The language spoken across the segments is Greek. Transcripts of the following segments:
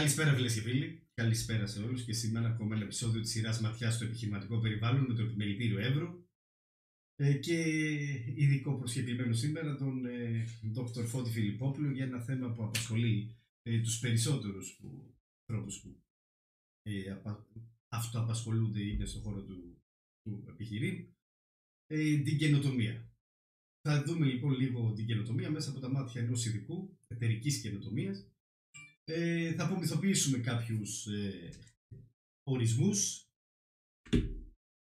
Καλησπέρα φίλες και φίλοι. Καλησπέρα σε όλους και σήμερα ακόμα ένα επεισόδιο της σειράς Ματιάς στο επιχειρηματικό περιβάλλον με το επιμελητήριο Εύρου. Ε, και ειδικό προσκεκλημένο σήμερα τον ε, Δ. Φώτη Φιλιππόπουλο για ένα θέμα που απασχολεί ε, τους περισσότερους που, ανθρώπους που ε, απα, αυτοαπασχολούνται είναι στον χώρο του, του επιχειρήν, ε, την καινοτομία. Θα δούμε λοιπόν λίγο την καινοτομία μέσα από τα μάτια ενός ειδικού εταιρικής καινοτομίας ε, θα απομυθοποιήσουμε κάποιους ε, ορισμούς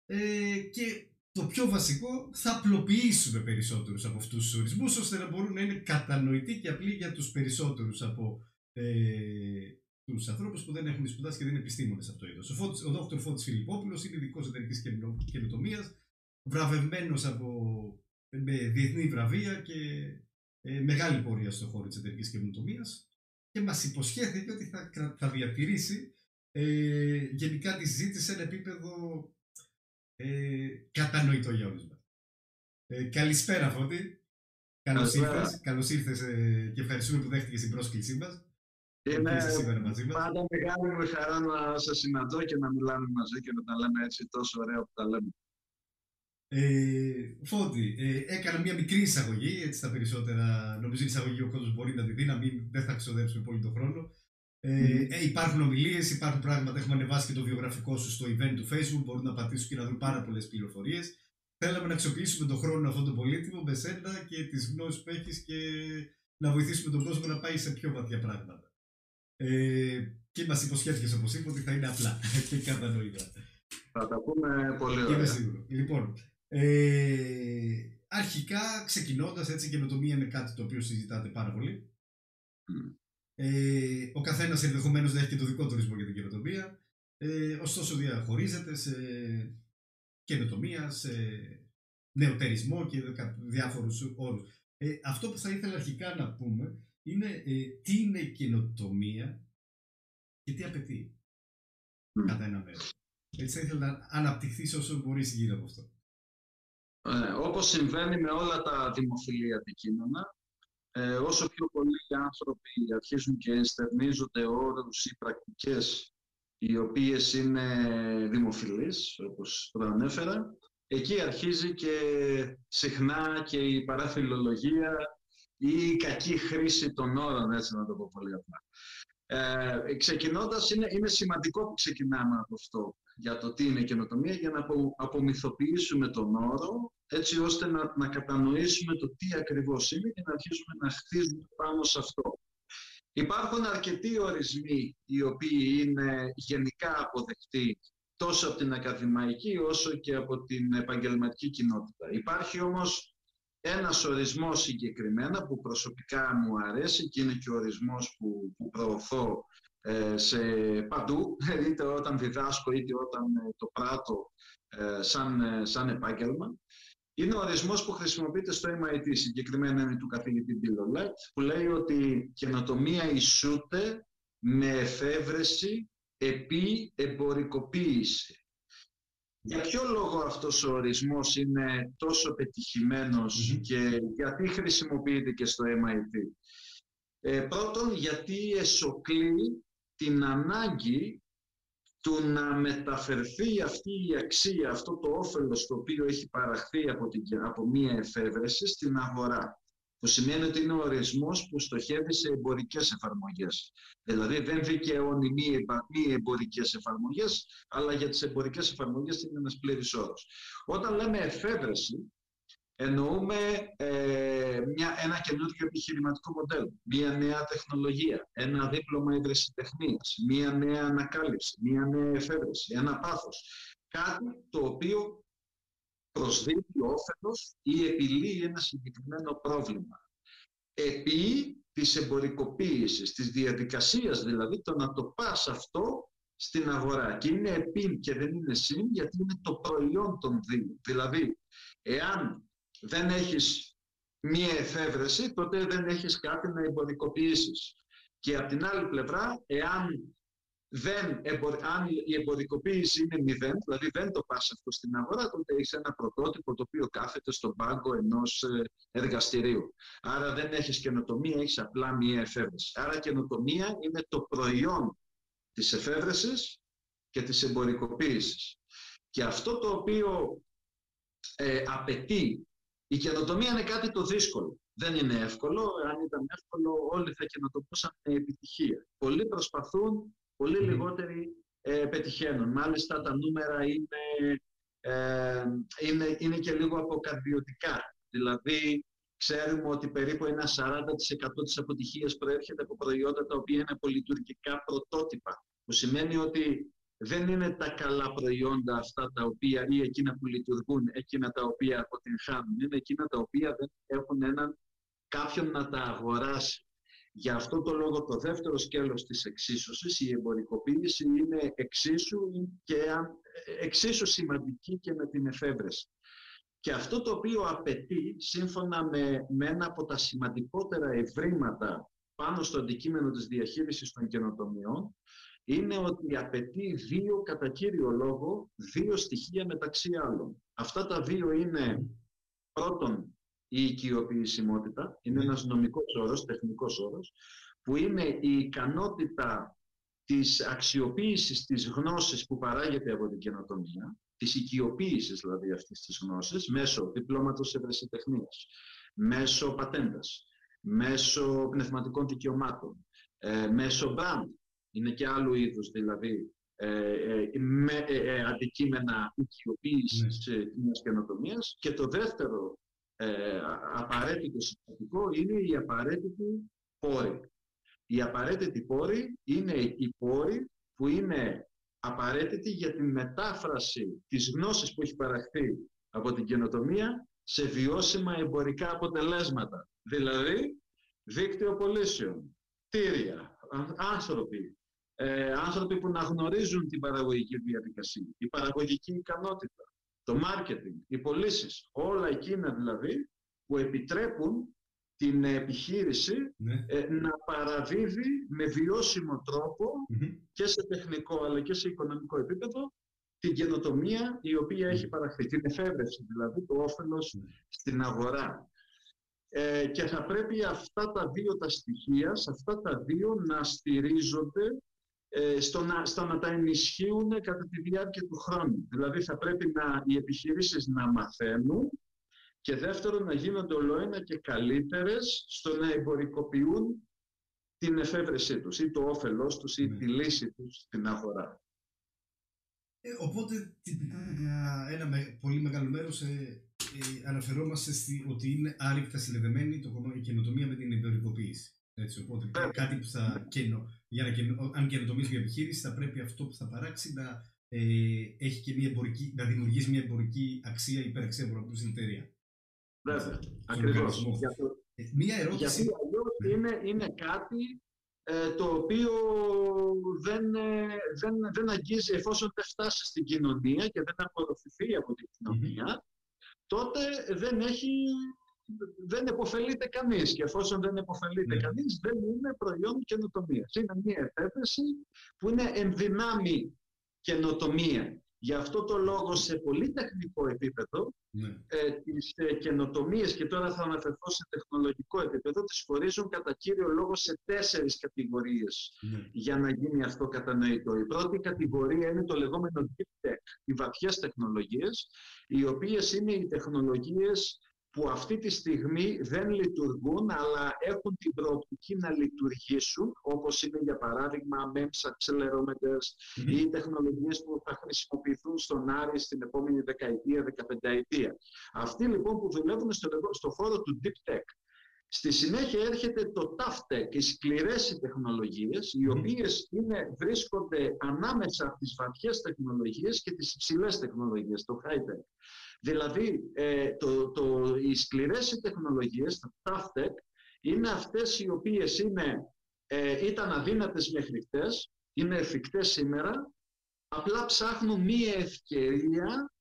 ε, και το πιο βασικό θα απλοποιήσουμε περισσότερους από αυτούς τους ορισμούς ώστε να μπορούν να είναι κατανοητοί και απλοί για τους περισσότερους από ε, τους ανθρώπους που δεν έχουν σπουδάσει και δεν είναι επιστήμονες από το είδος. Ο, Φώτης, ο Δ. Φώτης Φιλιππόπουλος είναι ειδικός εταιρικής καινοτομίας, βραβευμένος από, με διεθνή βραβεία και ε, μεγάλη πορεία στον χώρο της εταιρικής καινοτομίας και μας υποσχέθηκε ότι θα, θα διατηρήσει ε, γενικά τη συζήτηση σε ένα επίπεδο ε, κατανοητό για όλους μας. Ε, καλησπέρα Φώτη. Καλώς ήρθες, καλώς ήρθες ε, και ευχαριστούμε που δέχτηκες την πρόσκλησή μας. Είναι πάντα μεγάλη μου χαρά να σας συναντώ και να μιλάμε μαζί και να τα λέμε έτσι τόσο ωραία που τα λέμε. Ε, Φώτη, ε, έκανα μια μικρή εισαγωγή, έτσι τα περισσότερα, νομίζω η εισαγωγή ο κόσμος μπορεί να τη δει, να μην, δεν θα ξοδέψουμε πολύ τον χρόνο. Ε, ε, υπάρχουν ομιλίες, υπάρχουν πράγματα, έχουμε ανεβάσει και το βιογραφικό σου στο event του Facebook, μπορούν να πατήσουν και να δουν πάρα πολλές πληροφορίες. Θέλαμε να αξιοποιήσουμε τον χρόνο αυτό το πολύτιμο με σένα και τις γνώσεις που έχεις και να βοηθήσουμε τον κόσμο να πάει σε πιο βαθιά πράγματα. Ε, και μας υποσχέθηκες όπως είπα ότι θα είναι απλά και κατανοητά. Θα τα πούμε πολύ ωραία. Είμαι σίγουρο. Λοιπόν, ε, αρχικά, ξεκινώντας έτσι, καινοτομία είναι κάτι το οποίο συζητάτε πάρα πολύ. Ε, ο καθένας ενδεχομένως να έχει και το δικό του ορισμό για την καινοτομία. Ε, ωστόσο, διαχωρίζεται σε καινοτομία, σε νεοτερισμό και διάφορους όρους. Ε, αυτό που θα ήθελα αρχικά να πούμε είναι ε, τι είναι καινοτομία και τι απαιτεί κατά ένα μέρος. Έτσι θα ήθελα να αναπτυχθείς όσο μπορείς γύρω από αυτό. Ε, όπως συμβαίνει με όλα τα δημοφιλή αντικείμενα, ε, όσο πιο πολλοί άνθρωποι αρχίζουν και ενστερνίζονται όρους ή πρακτικές οι οποίες είναι δημοφιλείς, όπως προανέφερα, εκεί αρχίζει και συχνά και η παραφιλολογία ή η κακή χρήση των όρων, έτσι να το πω πολύ απλά. Ε, ξεκινώντας, είναι, είναι σημαντικό που ξεκινάμε από αυτό για το τι είναι καινοτομία, για να απο, απομυθοποιήσουμε τον όρο, έτσι ώστε να, να κατανοήσουμε το τι ακριβώς είναι και να αρχίσουμε να χτίζουμε πάνω σε αυτό. Υπάρχουν αρκετοί ορισμοί οι οποίοι είναι γενικά αποδεκτοί τόσο από την ακαδημαϊκή όσο και από την επαγγελματική κοινότητα. Υπάρχει όμως ένας ορισμός συγκεκριμένα που προσωπικά μου αρέσει και είναι και ο ορισμός που, που προωθώ ε, σε παντού, είτε όταν διδάσκω είτε όταν ε, το πράττω ε, σαν, σαν επάγγελμα. Είναι ο ορισμός που χρησιμοποιείται στο MIT, συγκεκριμένα είναι του καθηγητή Bill που λέει ότι καινοτομία ισούται με εφεύρεση επί εμπορικοποίηση. Για ποιο λόγο αυτός ο ορισμός είναι τόσο και γιατί χρησιμοποιείται και στο MIT. Ε, πρώτον, γιατί εσωκλεί την ανάγκη του να μεταφερθεί αυτή η αξία, αυτό το όφελος το οποίο έχει παραχθεί από, την, από μία εφεύρεση στην αγορά. Που σημαίνει ότι είναι ο ορισμός που στοχεύει σε εμπορικές εφαρμογές. Δηλαδή δεν δικαιώνει μη, μη εμπορικές εφαρμογές, αλλά για τις εμπορικές εφαρμογές είναι ένας πλήρης όρος. Όταν λέμε εφεύρεση, εννοούμε ε, μια, ένα καινούργιο επιχειρηματικό μοντέλο, μια νέα τεχνολογία, ένα δίπλωμα ευρεσιτεχνίας, μια νέα ανακάλυψη, μια νέα εφεύρεση, ένα πάθος. Κάτι το οποίο προσδίδει όφελος ή επιλύει ένα συγκεκριμένο πρόβλημα. Επί της εμπορικοποίησης, της διαδικασίας δηλαδή, το να το πας αυτό στην αγορά. Και είναι επί και δεν είναι συν, γιατί είναι το προϊόν των δύο. Δηλαδή, εάν δεν έχεις μία εφεύρεση, τότε δεν έχεις κάτι να εμπορικοποιήσεις. Και από την άλλη πλευρά, εάν δεν, αν η εμπορικοποίηση είναι μηδέν, δηλαδή δεν το πας αυτό στην αγορά, τότε έχεις ένα πρωτότυπο το οποίο κάθεται στον πάγκο ενός ε, εργαστηρίου. Άρα δεν έχεις καινοτομία, έχεις απλά μία εφεύρεση. Άρα καινοτομία είναι το προϊόν της εφεύρεσης και της εμπορικοποίησης. Και αυτό το οποίο ε, απαιτεί, η καινοτομία είναι κάτι το δύσκολο. Δεν είναι εύκολο. Αν ήταν εύκολο όλοι θα καινοτομούσαν με επιτυχία. Πολλοί προσπαθούν, πολύ λιγότεροι ε, πετυχαίνουν. Μάλιστα τα νούμερα είναι, ε, είναι, είναι και λίγο αποκαρδιωτικά. Δηλαδή ξέρουμε ότι περίπου ένα 40% της αποτυχίας προέρχεται από προϊόντα τα οποία είναι πολυτουργικά πρωτότυπα. Που σημαίνει ότι δεν είναι τα καλά προϊόντα αυτά τα οποία ή εκείνα που λειτουργούν, εκείνα τα οποία αποτυγχάνουν. Είναι εκείνα τα οποία δεν έχουν έναν κάποιον να τα αγοράσει. Γι' αυτό το λόγο το δεύτερο σκέλος της εξίσωσης, η εμπορικοποίηση, είναι εξίσου, και εξίσου σημαντική και με την εφεύρεση. Και αυτό το οποίο απαιτεί, σύμφωνα με, με ένα από τα σημαντικότερα ευρήματα πάνω στο αντικείμενο της διαχείρισης των καινοτομιών, είναι ότι απαιτεί δύο, κατά κύριο λόγο, δύο στοιχεία μεταξύ άλλων. Αυτά τα δύο είναι πρώτον η οικειοποιησιμότητα, είναι ένας νομικός όρος, τεχνικός όρος, που είναι η ικανότητα της αξιοποίησης της γνώσης που παράγεται από την καινοτομία, της οικειοποίησης δηλαδή αυτής της γνώσης, μέσω διπλώματος ευρεσιτεχνίας, μέσω πατέντας, μέσω πνευματικών δικαιωμάτων, ε, μέσω brand, είναι και άλλου είδους δηλαδή ε, ε, με ε, αντικείμενα οικειοποίησης ναι. μιας καινοτομίας. Και το δεύτερο απαραίτητο σημαντικό είναι η απαραίτητη πόρη. Η απαραίτητη πόρη είναι η πόρη που είναι απαραίτητη για τη μετάφραση της γνώσης που έχει παραχθεί από την καινοτομία σε βιώσιμα εμπορικά αποτελέσματα. Δηλαδή, δίκτυο πωλήσεων, τήρια, άνθρωποι, ε, άνθρωποι που να γνωρίζουν την παραγωγική διαδικασία, η παραγωγική ικανότητα, το marketing, οι πωλήσεις, όλα εκείνα δηλαδή που επιτρέπουν την επιχείρηση ναι. ε, να παραδίδει με βιώσιμο και σε τεχνικό αλλά και σε οικονομικό επίπεδο την καινοτομία η οποία έχει παραχθεί, την εφεύρεση δηλαδή, το όφελος ναι. στην αγορά. Ε, και θα πρέπει αυτά τα δύο τα στοιχεία, σε αυτά τα δύο να στηρίζονται ε, στο, να, στο να τα ενισχύουν κατά τη διάρκεια του χρόνου. Δηλαδή θα πρέπει να, οι επιχειρήσεις να μαθαίνουν και δεύτερον να γίνονται ολοένα και καλύτερες στο να εμπορικοποιούν την εφεύρεσή τους ή το όφελός τους ή ναι. τη λύση τους στην αγορά. Ε, οπότε τυπικά ένα με, πολύ μεγάλο μέρος ε, ε, αναφερόμαστε στη, ότι είναι άρρηκτα συνδεδεμένη το κομμάτι καινοτομία με την εμπορικοποίηση. Έτσι, οπότε yeah. κάτι που θα καινο, για να καινο, αν καινοτομήσει μια επιχείρηση, θα πρέπει αυτό που θα παράξει να, ε, έχει και μια εμπορική, να δημιουργήσει μια εμπορική αξία, υπεραξία που την εταιρεία. Βέβαια, ακριβώς. Ε, μία ερώτηση. Γιατί αλλιώς είναι, είναι κάτι ε, το οποίο δεν, ε, δεν, δεν αγγίζει εφόσον δεν φτάσει στην κοινωνία και δεν απορροφηθεί από την κοινωνία, τότε δεν έχει δεν επωφελείται κανείς και εφόσον δεν επωφελείται ναι. κανείς δεν είναι προϊόν καινοτομίας. Είναι μια επέθεση που είναι ενδυνάμει καινοτομία. Γι' αυτό το λόγο σε πολύ τεχνικό επίπεδο ναι. ε, τις ε, καινοτομίες και τώρα θα αναφερθώ σε τεχνολογικό επίπεδο τις χωρίζουν κατά κύριο λόγο σε τέσσερις κατηγορίες ναι. για να γίνει αυτό κατανοητό. Η πρώτη κατηγορία είναι το λεγόμενο deep tech, οι βαθιές τεχνολογίες, οι οποίες είναι οι τεχνολογίες που αυτή τη στιγμή δεν λειτουργούν αλλά έχουν την προοπτική να λειτουργήσουν όπως είναι για παράδειγμα MEMS accelerometers mm-hmm. ή τεχνολογίες που θα χρησιμοποιηθούν στον Άρη στην επόμενη δεκαετία, δεκαπενταετία. Αυτοί λοιπόν που δουλεύουν στο, στο χώρο του Deep Tech. Στη συνέχεια έρχεται το tough tech, οι σκληρές τεχνολογίες, οι οποίες είναι, βρίσκονται ανάμεσα από τις βαθιές τεχνολογίες και τις υψηλές τεχνολογίες, το high tech. Δηλαδή, ε, το, το, οι σκληρές τεχνολογίες, τα tough tech, είναι αυτές οι οποίες είναι, ε, ήταν αδύνατες μέχρι χτες, είναι εφικτές σήμερα, απλά ψάχνουν μία ευκαιρία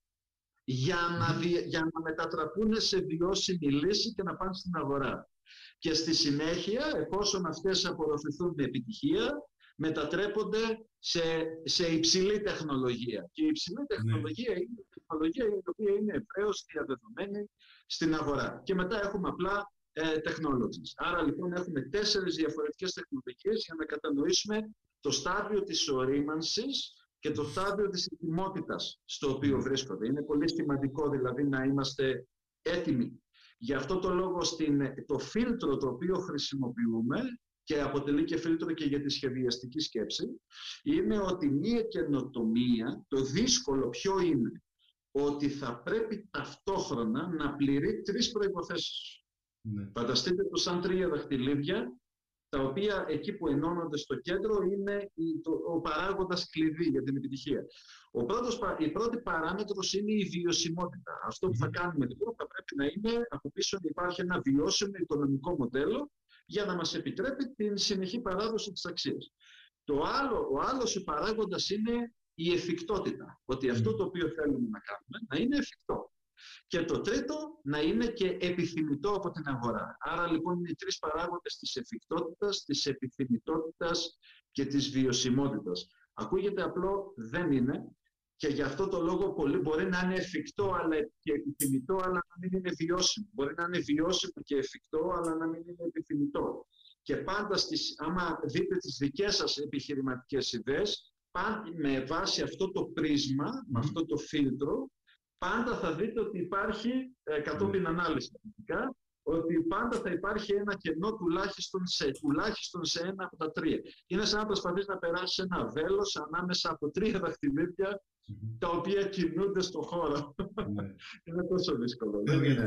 για να, για να μετατραπούν σε βιώσιμη λύση και να πάνε στην αγορά. Και στη συνέχεια, εφόσον αυτές απορροφηθούν με επιτυχία, μετατρέπονται σε, σε υψηλή τεχνολογία. Και η υψηλή ναι. τεχνολογία είναι η τεχνολογία η οποία είναι ευρέως διαδεδομένη στην αγορά. Και μετά έχουμε απλά ε, technologies. Άρα λοιπόν έχουμε τέσσερις διαφορετικές τεχνολογίες για να κατανοήσουμε το στάδιο της ορίμανσης και το στάδιο της ετοιμότητας στο οποίο βρίσκονται. Είναι πολύ σημαντικό δηλαδή να είμαστε έτοιμοι. Γι' αυτό το λόγο στην, το φίλτρο το οποίο χρησιμοποιούμε και αποτελεί και φίλτρο και για τη σχεδιαστική σκέψη, είναι ότι μία καινοτομία, το δύσκολο ποιο είναι, ότι θα πρέπει ταυτόχρονα να πληρεί τρεις προϋποθέσεις. Ναι. Φανταστείτε το σαν τρία δαχτυλίδια, τα οποία εκεί που ενώνονται στο κέντρο είναι ο παράγοντας κλειδί για την επιτυχία. Ο πρώτος, η πρώτη παράμετρος είναι η βιωσιμότητα. Αυτό που θα κάνουμε λοιπόν θα πρέπει να είναι από πίσω να υπάρχει ένα βιώσιμο οικονομικό μοντέλο για να μας επιτρέπει την συνεχή παράδοση της αξίας. Το άλλο, ο άλλος παράγοντας είναι η εφικτότητα. Ότι αυτό το οποίο θέλουμε να κάνουμε να είναι εφικτό. Και το τρίτο, να είναι και επιθυμητό από την αγορά. Άρα λοιπόν είναι οι τρεις παράγοντες της εφικτότητας, της επιθυμητότητας και της βιωσιμότητας. Ακούγεται απλό, δεν είναι. Και γι' αυτό το λόγο πολύ μπορεί να είναι εφικτό αλλά και επιθυμητό, αλλά να μην είναι βιώσιμο. Μπορεί να είναι βιώσιμο και εφικτό, αλλά να μην είναι επιθυμητό. Και πάντα, στις, άμα δείτε τις δικές σας επιχειρηματικές ιδέες, πάντα με βάση αυτό το πρίσμα, με αυτό το φίλτρο, πάντα θα δείτε ότι υπάρχει, ε, κατόπιν ανάλυση ότι πάντα θα υπάρχει ένα κενό τουλάχιστον σε, τουλάχιστον σε ένα από τα τρία. Είναι σαν να προσπαθείς να περάσεις ένα βέλος ανάμεσα από τρία δαχτυλίδια τα οποία κινούνται στον χώρο. Ναι. είναι τόσο δύσκολο. Δεν είναι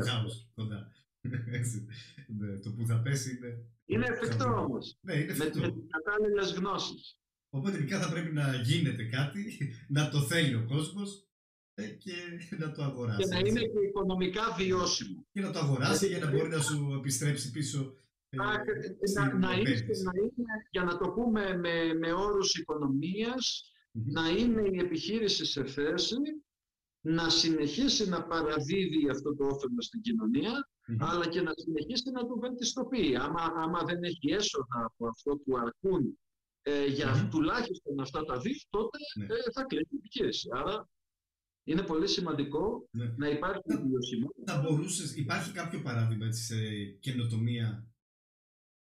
κοντά. ναι, το που θα πέσει είναι... Είναι εφικτό όμως. Ναι, είναι εφικτό. Με, με κατάλληλες γνώσεις. Οπότε τελικά θα πρέπει να γίνεται κάτι, να το θέλει ο κόσμος ε, και να το αγοράσει. Και να είναι και οικονομικά βιώσιμο. Και να το αγοράσει για να μπορεί να σου επιστρέψει πίσω. Ε, να, να, είναι, να είναι, για να το πούμε με, με όρους οικονομίας, να είναι η επιχείρηση σε θέση να συνεχίσει να παραδίδει αυτό το όφελος στην κοινωνία, αλλά και να συνεχίσει να το βελτιστοποιεί. Άμα, άμα δεν έχει έσοδα από αυτό που αρκούν ε, για τουλάχιστον αυτά τα δύο, τότε ναι. ε, θα κλείσει η επιχείρηση. Άρα είναι πολύ σημαντικό ναι. να υπάρχει βιωσιμότητα. Θα μπορούσες, υπάρχει κάποιο παράδειγμα σε καινοτομία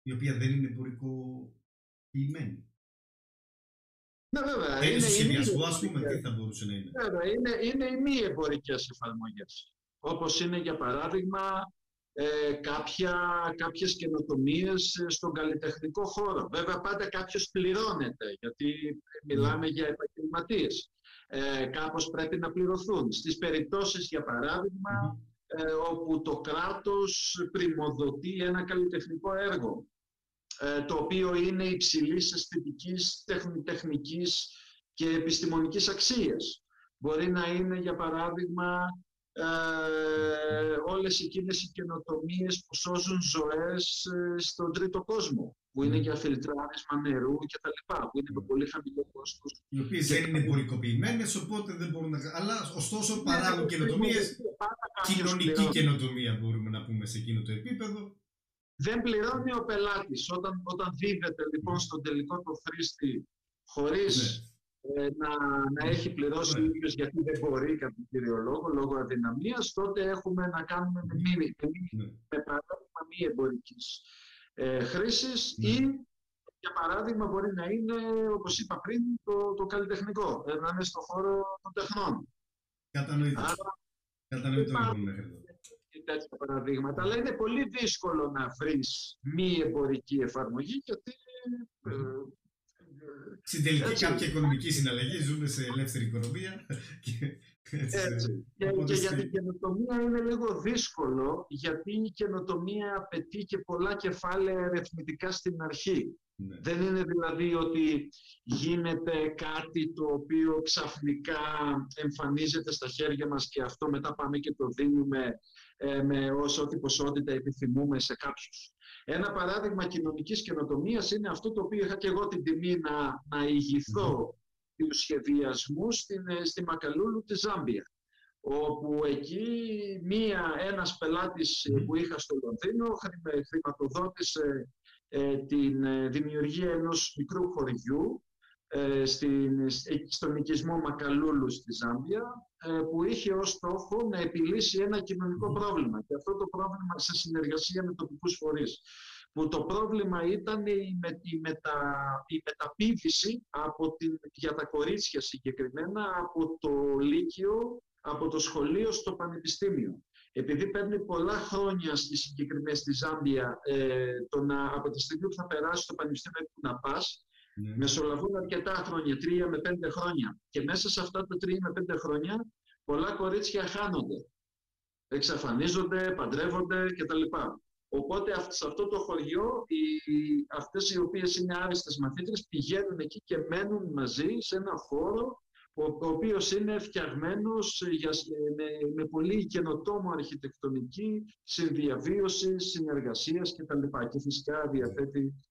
η οποία δεν είναι εμπορικοποιημένη. Ναι, βέβαια. Είναι, είναι σχεδιασμός, ας πούμε, τι θα μπορούσε να είναι; Βέβαια, είναι, είναι οι μη εμπορικές εφαρμογές. Όπως είναι, για παράδειγμα, ε, κάποια, κάποιες καινοτομίες στον καλλιτεχνικό χώρο. Βέβαια, πάντα κάποιος πληρώνεται, γιατί μιλάμε για επαγγελματίες. Ε, κάπως πρέπει να πληρωθούν. Στις περιπτώσεις, για παράδειγμα, ε, όπου το κράτος πρημοδοτεί ένα καλλιτεχνικό έργο ε, το οποίο είναι υψηλής αισθητικής, τεχνικής και επιστημονικής αξίας. Μπορεί να είναι, για παράδειγμα, ε, όλες εκείνες οι καινοτομίες που σώζουν ζωές ε, στον τρίτο κόσμο, που είναι για φιλτράρισμα νερού και τα λοιπά, που είναι με πολύ χαμηλό κόστος. Οι οποίες δεν είναι εμπορικοποιημένες, οπότε δεν μπορούν να... Αλλά ωστόσο ναι, παράγουν καινοτομίες, κοινωνική καινοτομία μπορούμε να πούμε σε εκείνο το επίπεδο, δεν πληρώνει ο πελάτης. Όταν, όταν δίδεται λοιπόν στον τελικό το χρήστη χωρίς ναι. Ε, να, να έχει πληρώσει ναι. ο ίδιος γιατί δεν μπορεί κατά τον κύριο λόγο, λόγω αδυναμίας, τότε έχουμε να κάνουμε με, μη, με, ναι. με παράδειγμα μη εμπορικής ε, χρήσης ναι. ή για παράδειγμα μπορεί να είναι, όπως είπα πριν, το, το καλλιτεχνικό, ε, να είναι στον χώρο των τεχνών. Κατανοητός. Κατανοητός λοιπόν μέχρι εδώ τέτοια παραδείγματα, αλλά είναι πολύ δύσκολο να βρεις μη εμπορική εφαρμογή γιατί. Ε, Στην τελική, κάποια οικονομική συναλλαγή ζούμε σε ελεύθερη οικονομία. Και, έτσι. Και, και για την καινοτομία είναι λίγο δύσκολο, γιατί η καινοτομία απαιτεί και πολλά κεφάλαια ερευνητικά στην αρχή. Ναι. Δεν είναι δηλαδή ότι γίνεται κάτι το οποίο ξαφνικά εμφανίζεται στα χέρια μας και αυτό μετά πάμε και το δίνουμε ε, με όσο ό,τι ποσότητα επιθυμούμε σε κάποιους. Ένα παράδειγμα κοινωνικής καινοτομίας είναι αυτό το οποίο είχα και εγώ την τιμή να, να ηγηθώ του σχεδιασμού στην, ε, στη Μακαλούλου της Ζάμπια όπου εκεί μία, ένας πελάτης που είχα στο Λονδίνο χρηματοδότησε ε, την ε, δημιουργία ενός μικρού χωριού ε, στην, στον οικισμό Μακαλούλου στη Ζάμπια που είχε ως στόχο να επιλύσει ένα κοινωνικό πρόβλημα και αυτό το πρόβλημα σε συνεργασία με τοπικούς φορείς. που το πρόβλημα ήταν η, με, η, μετα, η μεταπίδηση από την, για τα κορίτσια συγκεκριμένα από το Λύκειο, από το σχολείο στο πανεπιστήμιο. Επειδή παίρνει πολλά χρόνια στη συγκεκριμένη στη Ζάμπια ε, το να, από τη στιγμή που θα περάσει στο πανεπιστήμιο που να πας, ναι. μεσολαβούν αρκετά χρόνια, τρία με πέντε χρόνια. Και μέσα σε αυτά τα τρία με πέντε χρόνια πολλά κορίτσια χάνονται. Εξαφανίζονται, παντρεύονται κτλ. Οπότε σε αυτό το χωριό οι, αυτές οι οποίες είναι άριστες μαθήτρες πηγαίνουν εκεί και μένουν μαζί σε ένα χώρο ο, ο οποίος είναι φτιαγμένος για, με, με πολύ καινοτόμο αρχιτεκτονική, συνδιαβίωση, συνεργασίας κτλ. Και φυσικά διαθέτει ε,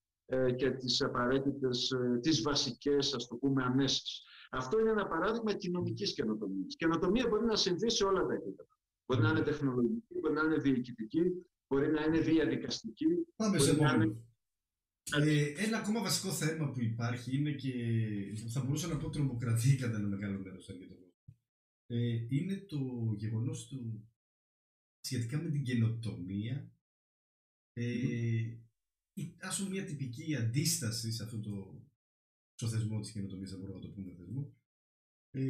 και τις απαραίτητες, ε, τις βασικές, ας το πούμε, αμέσεις. Αυτό είναι ένα παράδειγμα κοινωνικής καινοτομίας. Η καινοτομία μπορεί να συμβεί σε όλα τα επίπεδα. Μπορεί να είναι τεχνολογική, μπορεί να είναι διοικητική, μπορεί να είναι διαδικαστική. Πάμε σε είναι... ε, ένα ακόμα βασικό θέμα που υπάρχει είναι και θα μπορούσα να πω τρομοκρατία κατά ένα μεγάλο μέρος ε, είναι το γεγονός του σχετικά με την καινοτομία. Ε, ας πούμε μια τυπική αντίσταση σε αυτό το στο θεσμό της καινοτομίας, δεν μπορούμε να το πούμε θεσμό, ε,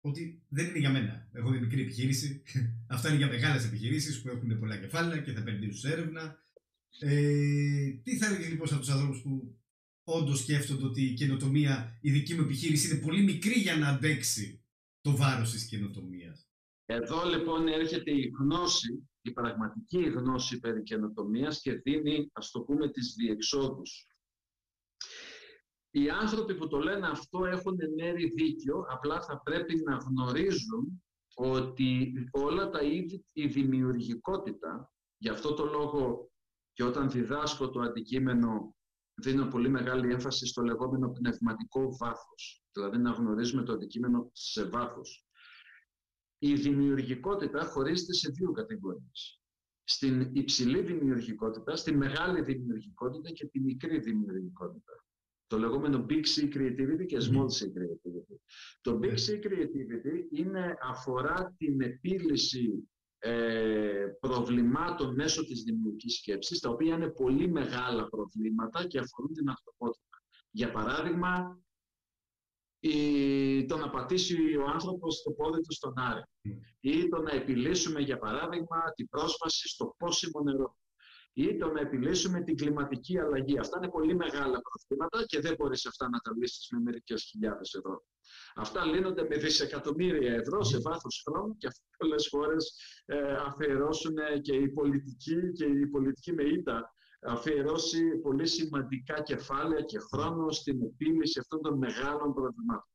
ότι δεν είναι για μένα. Έχω μια μικρή επιχείρηση. Αυτά είναι για μεγάλες επιχειρήσεις που έχουν πολλά κεφάλαια και θα επενδύσουν σε έρευνα. Ε, τι θα έλεγες λοιπόν σε αυτούς τους ανθρώπους που όντως σκέφτονται ότι η καινοτομία, η δική μου επιχείρηση είναι πολύ μικρή για να αντέξει το βάρος της καινοτομίας; Εδώ λοιπόν έρχεται η γνώση, η πραγματική γνώση περί καινοτομίας και δίνει, ας το πούμε, τις διεξόδους. Οι άνθρωποι που το λένε αυτό έχουν μέρη δίκιο, απλά θα πρέπει να γνωρίζουν ότι όλα τα είδη, η δημιουργικότητα, γι' αυτό το λόγο και όταν διδάσκω το αντικείμενο δίνω πολύ μεγάλη έμφαση στο λεγόμενο πνευματικό βάθος, δηλαδή να γνωρίζουμε το αντικείμενο σε βάθος. Η δημιουργικότητα χωρίζεται σε δύο κατηγορίες. Στην υψηλή δημιουργικότητα, στη μεγάλη δημιουργικότητα και τη μικρή δημιουργικότητα το λεγόμενο Big C Creativity και Small C Creativity. Το Big C Creativity είναι, αφορά την επίλυση ε, προβλημάτων μέσω της δημιουργικής σκέψης, τα οποία είναι πολύ μεγάλα προβλήματα και αφορούν την ανθρωπότητα. Για παράδειγμα, η, το να πατήσει ο άνθρωπος το πόδι του στον άρη ή το να επιλύσουμε, για παράδειγμα, την πρόσβαση στο πόσιμο νερό ή το να επιλύσουμε την κλιματική αλλαγή. Αυτά είναι πολύ μεγάλα προβλήματα και δεν μπορείς αυτά να τα λύσεις με μερικές χιλιάδες ευρώ. Αυτά λύνονται με δισεκατομμύρια ευρώ σε βάθος χρόνου και πολλές φορές ε, αφιερώσουν και η πολιτική και η πολιτική με ήττα αφιερώσει πολύ σημαντικά κεφάλαια και χρόνο στην επίλυση αυτών των μεγάλων προβλημάτων.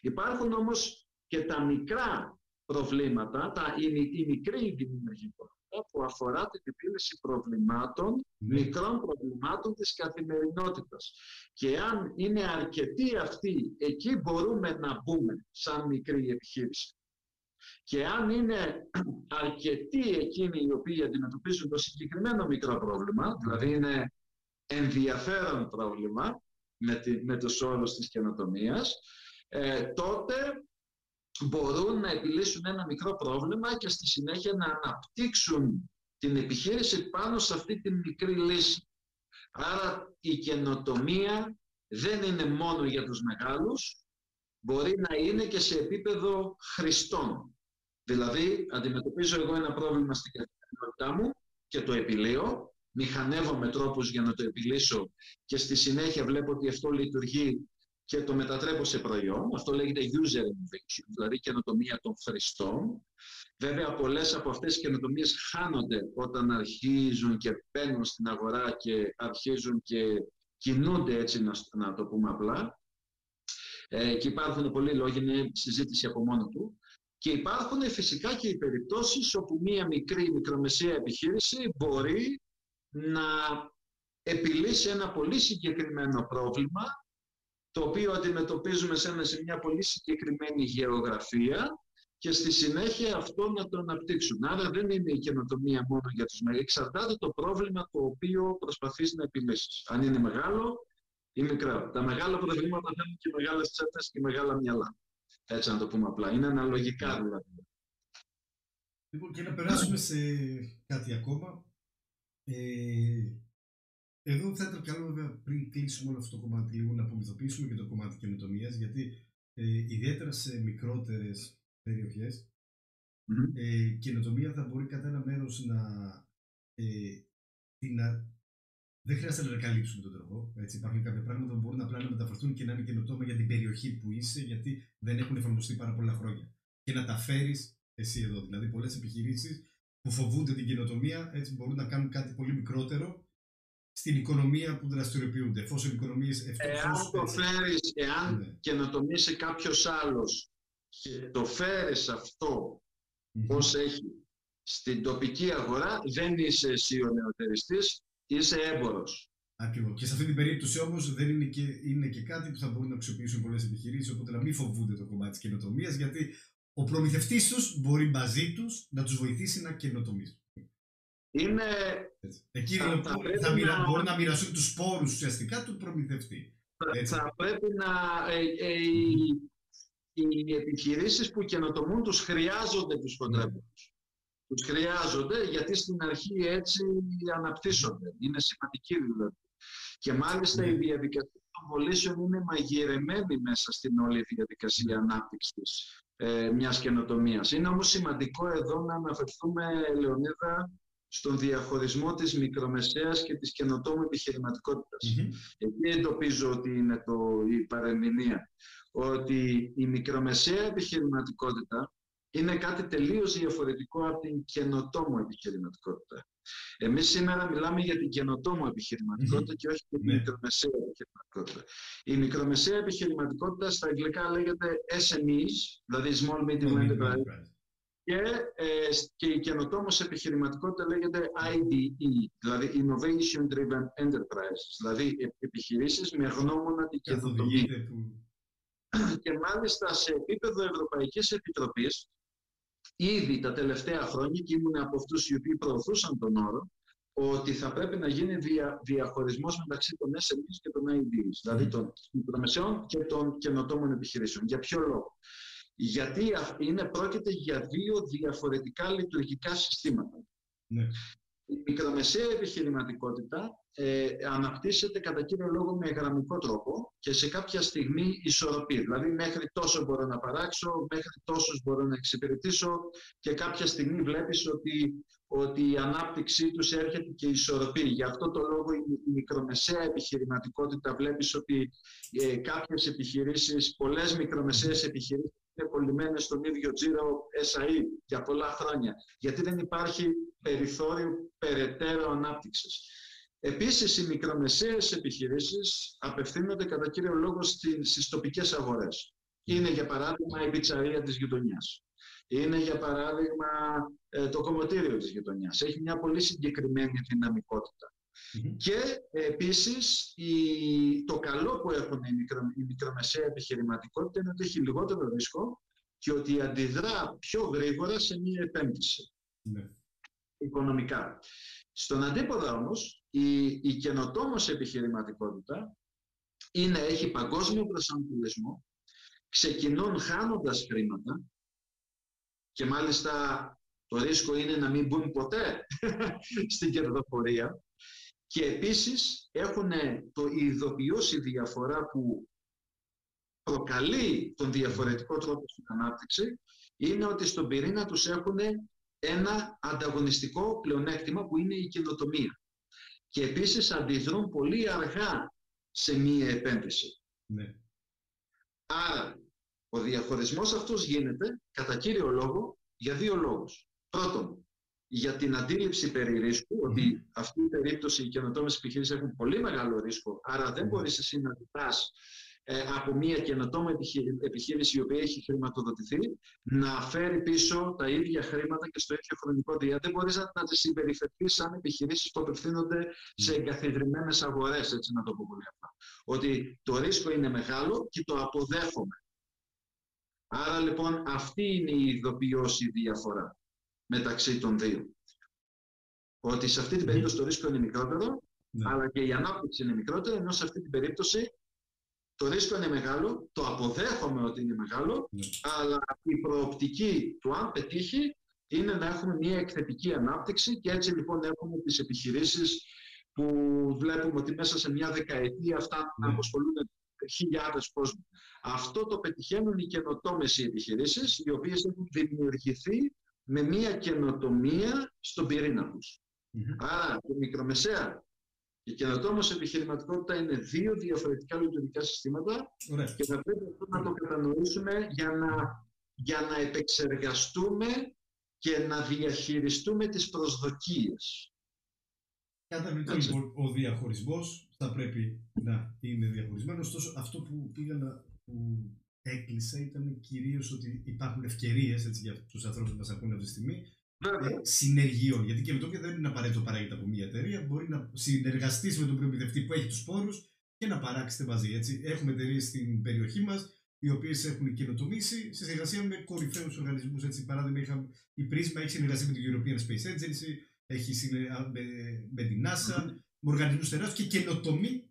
Υπάρχουν όμως και τα μικρά προβλήματα, τα, η, η μικρή δημιουργικότητα που αφορά την επίλυση προβλημάτων, ναι. μικρών προβλημάτων της καθημερινότητας. Και αν είναι αρκετοί αυτοί, εκεί μπορούμε να μπούμε σαν μικρή επιχείρηση. Και αν είναι αρκετοί εκείνοι οι οποίοι αντιμετωπίζουν το συγκεκριμένο μικρό πρόβλημα, δηλαδή είναι ενδιαφέρον πρόβλημα με, τη, με τους όρους της καινοτομίας, ε, τότε μπορούν να επιλύσουν ένα μικρό πρόβλημα και στη συνέχεια να αναπτύξουν την επιχείρηση πάνω σε αυτή τη μικρή λύση. Άρα η καινοτομία δεν είναι μόνο για τους μεγάλους, μπορεί να είναι και σε επίπεδο χρηστών. Δηλαδή, αντιμετωπίζω εγώ ένα πρόβλημα στην καθημερινότητά μου και το επιλύω, μηχανεύω με τρόπους για να το επιλύσω και στη συνέχεια βλέπω ότι αυτό λειτουργεί και το μετατρέπω σε προϊόν. Αυτό λέγεται user innovation, δηλαδή καινοτομία των χρηστών. Βέβαια, πολλές από αυτές οι καινοτομίες χάνονται όταν αρχίζουν και μπαίνουν στην αγορά και αρχίζουν και κινούνται έτσι, να, να το πούμε απλά. Ε, και υπάρχουν πολλοί λόγοι, είναι συζήτηση από μόνο του. Και υπάρχουν φυσικά και οι περιπτώσεις όπου μία μικρή μικρομεσαία επιχείρηση μπορεί να επιλύσει ένα πολύ συγκεκριμένο πρόβλημα το οποίο αντιμετωπίζουμε σε, σε μια πολύ συγκεκριμένη γεωγραφία και στη συνέχεια αυτό να το αναπτύξουν. Άρα δεν είναι η καινοτομία μόνο για τους μεγάλους. Εξαρτάται το πρόβλημα το οποίο προσπαθείς να επιλύσεις. Αν είναι μεγάλο ή μικρό. Τα μεγάλα προβλήματα θέλουν και μεγάλες τσέπες και μεγάλα μυαλά. Έτσι να το πούμε απλά. Είναι αναλογικά δηλαδή. Λοιπόν, και να περάσουμε σε κάτι ακόμα. Ε, εδώ θα ήταν καλό βέβαια πριν κλείσουμε όλο αυτό το κομμάτι λίγο να απομυθοποιήσουμε και το κομμάτι καινοτομίας, γιατί ε, ιδιαίτερα σε μικρότερες περιοχές Μμμ. ε, καινοτομία θα μπορεί κατά ένα μέρος να, ε, την να. Δεν χρειάζεται να καλύψουμε τον τρόπο. Έτσι. Υπάρχουν κάποια πράγματα που μπορούν απλά να μεταφερθούν και να είναι καινοτόμα για την περιοχή που είσαι, γιατί δεν έχουν εφαρμοστεί πάρα πολλά χρόνια. Και να τα φέρεις εσύ εδώ. Δηλαδή, πολλές επιχειρήσεις που φοβούνται την καινοτομία έτσι μπορούν να κάνουν κάτι πολύ μικρότερο στην οικονομία που δραστηριοποιούνται. Εφόσον οι οικονομίες Εάν το φέρεις, εάν Ναι. καινοτομήσει κάποιος άλλος και το φέρεις αυτό πώς έχει στην τοπική αγορά, δεν είσαι εσύ ο νεοτεριστής, είσαι έμπορος. Ακριβώς. Και σε αυτή την περίπτωση όμως δεν είναι και, είναι και κάτι που θα μπορούν να αξιοποιήσουν πολλές επιχειρήσεις. Οπότε να μην φοβούνται το κομμάτι της καινοτομίας, γιατί ο προμηθευτής τους μπορεί μαζί τους να τους βοηθήσει να καινοτομήσουν. Είναι, Έτσι. Εκεί Θα- λοιπόν θα που πρέπει θα μοιρα... να- μπορούν να μοιραστούν τους πόρου ουσιαστικά του προμηθευτή. θα, Έτσι. θα πρέπει να... Ε, ε, οι, οι επιχειρήσεις που καινοτομούν τους χρειάζονται τους χοντρέμπορους. Τους χρειάζονται γιατί στην αρχή έτσι αναπτύσσονται. Είναι σημαντική δηλαδή. Και μάλιστα Ναι. η διαδικασία των πωλήσεων είναι μαγειρεμένη μέσα στην όλη διαδικασία ανάπτυξης ε, μιας καινοτομίας. Είναι όμως σημαντικό εδώ να αναφερθούμε, Λεωνίδα, στον διαχωρισμό της μικρομεσαίας και της καινοτόμου επιχειρηματικότητας. Μμμ. Εκεί εντοπίζω ότι είναι το, η παρεμηνία. Ότι η μικρομεσαία επιχειρηματικότητα είναι κάτι τελείως διαφορετικό από την καινοτόμο επιχειρηματικότητα. Εμείς σήμερα μιλάμε για την καινοτόμο επιχειρηματικότητα και όχι για την Ναι. μικρομεσαία επιχειρηματικότητα. Η μικρομεσαία επιχειρηματικότητα στα αγγλικά λέγεται SMEs, δηλαδή Small Medium Enterprise, και, ε, και η καινοτόμως επιχειρηματικότητα λέγεται IDE, δηλαδή Innovation Driven Enterprise, δηλαδή ε- επιχειρήσεις με γνώμονα την καινοτομία. Καθοδηγείται που. Και μάλιστα σε επίπεδο Ευρωπαϊκής Επιτροπής, ήδη τα τελευταία χρόνια, και ήμουν από αυτούς οι οποίοι προωθούσαν τον όρο, ότι θα πρέπει να γίνει δια, διαχωρισμός μεταξύ των SMEs και των IDEs, δηλαδή Μμμ. των μικρομεσαίων και των καινοτόμων επιχειρήσεων. Για ποιο λόγο; Γιατί α- είναι, πρόκειται για δύο διαφορετικά λειτουργικά συστήματα. Ναι. Η μικρομεσαία επιχειρηματικότητα ε, αναπτύσσεται κατά κύριο λόγο με γραμμικό τρόπο και σε κάποια στιγμή ισορροπεί. Δηλαδή μέχρι τόσο μπορώ να παράξω, μέχρι τόσους μπορώ να εξυπηρετήσω και κάποια στιγμή βλέπεις ότι, ότι η ανάπτυξή τους έρχεται και ισορροπεί. Γι' αυτό το λόγο η, η μικρομεσαία επιχειρηματικότητα βλέπεις ότι ε, κάποιες επιχειρήσεις, πολλές μικρομεσαίες επιχειρήσεις είναι κολλημένες στον ίδιο τζίρο SAE για πολλά χρόνια. Γιατί δεν υπάρχει περιθώριο περαιτέρω ανάπτυξης. Επίσης, οι μικρομεσαίες επιχειρήσεις απευθύνονται κατά κύριο λόγο στις, στις τοπικές αγορές. Είναι, για παράδειγμα, η πιτσαρία της γειτονιάς. Είναι, για παράδειγμα, ε, το κομμωτήριο της γειτονιάς. Έχει μια πολύ συγκεκριμένη δυναμικότητα. Μμμ. Και ε, επίσης η, το καλό που έχουν η, μικρο, η μικρομεσαία επιχειρηματικότητα είναι ότι έχει λιγότερο ρίσκο και ότι αντιδρά πιο γρήγορα σε μια επένδυση Ναι. οικονομικά. Στον αντίποδα όμως, η, η καινοτόμος επιχειρηματικότητα είναι, έχει παγκόσμιο προσανατολισμό, ξεκινούν χάνοντας χρήματα και μάλιστα το ρίσκο είναι να μην μπουν ποτέ στην κερδοφορία και επίσης έχουν το η ειδοποιώση διαφορά που προκαλεί τον διαφορετικό τρόπο στην ανάπτυξη είναι ότι στον πυρήνα τους έχουν ένα ανταγωνιστικό πλεονέκτημα που είναι η καινοτομία. Και επίσης αντιδρούν πολύ αργά σε μία επένδυση. Ναι. Άρα, ο διαχωρισμός αυτός γίνεται κατά κύριο λόγο για δύο λόγους. Πρώτον, για την αντίληψη περί ρίσκου, ότι αυτή η περίπτωση οι καινοτόμες επιχειρήσεις έχουν πολύ μεγάλο ρίσκο, άρα δεν Μμμ. μπορείς εσύ να ζητάς ε, από μια καινοτόμα επιχει- επιχείρηση η οποία έχει χρηματοδοτηθεί να φέρει πίσω τα ίδια χρήματα και στο ίδιο χρονικό διάστημα. Δεν μπορείς να, να τις συμπεριφερθείς σαν επιχειρήσεις που απευθύνονται σε εγκαθιδρυμένες αγορές, έτσι να το πω πολύ απλά. Ότι το ρίσκο είναι μεγάλο και το αποδέχομαι. Άρα λοιπόν αυτή είναι η ειδοποιώση διαφορά μεταξύ των δύο. Ότι σε αυτή την περίπτωση το ρίσκο είναι μικρότερο, Ναι. αλλά και η ανάπτυξη είναι μικρότερη, ενώ σε αυτή την περίπτωση το ρίσκο είναι μεγάλο, το αποδέχομαι ότι είναι μεγάλο, Ναι. αλλά η προοπτική του αν πετύχει είναι να έχουμε μια εκθετική ανάπτυξη και έτσι λοιπόν έχουμε τις επιχειρήσεις που βλέπουμε ότι μέσα σε μια δεκαετία φτάνουν να ναι. αποσχολούν χιλιάδες κόσμου. Αυτό το πετυχαίνουν οι καινοτόμες οι επιχειρήσεις, οι οποίες έχουν δημιουργηθεί με μια καινοτομία στον πυρήνα τους. Άρα η μικρομεσαία η καινοτόμο επιχειρηματικότητα είναι δύο διαφορετικά λειτουργικά συστήματα και θα πρέπει αυτό να το κατανοήσουμε για να, για να επεξεργαστούμε και να διαχειριστούμε τις προσδοκίες. Κατανοητό λοιπόν ο διαχωρισμός θα πρέπει να είναι διαχωρισμένος. Ωστόσο αυτό που πήγα να που έκλεισα ήταν κυρίως ότι υπάρχουν ευκαιρίες για τους ανθρώπους που μας ακούνε αυτή τη στιγμή ε, συνεργειών. Γιατί και με το δεν είναι απαραίτητο παράγεται από μια εταιρεία. Μπορεί να συνεργαστείς με τον προμηθευτή που έχει τους πόρους και να παράξετε μαζί. Έτσι. Έχουμε εταιρείες στην περιοχή μας οι οποίες έχουν καινοτομήσει σε συνεργασία με κορυφαίους οργανισμούς. Παράδειγμα, είχαμε, η Prisma έχει συνεργασία με την European Space Agency, έχει συνεργασία με, με την NASA, mm-hmm. με οργανισμούς τεράστιου και καινοτομεί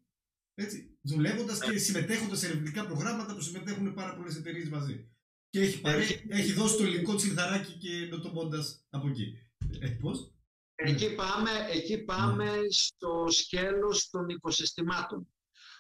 δουλεύοντας και συμμετέχοντας σε ερευνητικά προγράμματα που συμμετέχουν πάρα πολλές εταιρείες μαζί. Και έχει, παρέ, έχει δώσει το ελληνικό τσιλδαράκι και νοτομώντα από εκεί. Ε, πώς; Εκεί πάμε, εκεί πάμε ναι. στο σκέλος των οικοσυστημάτων.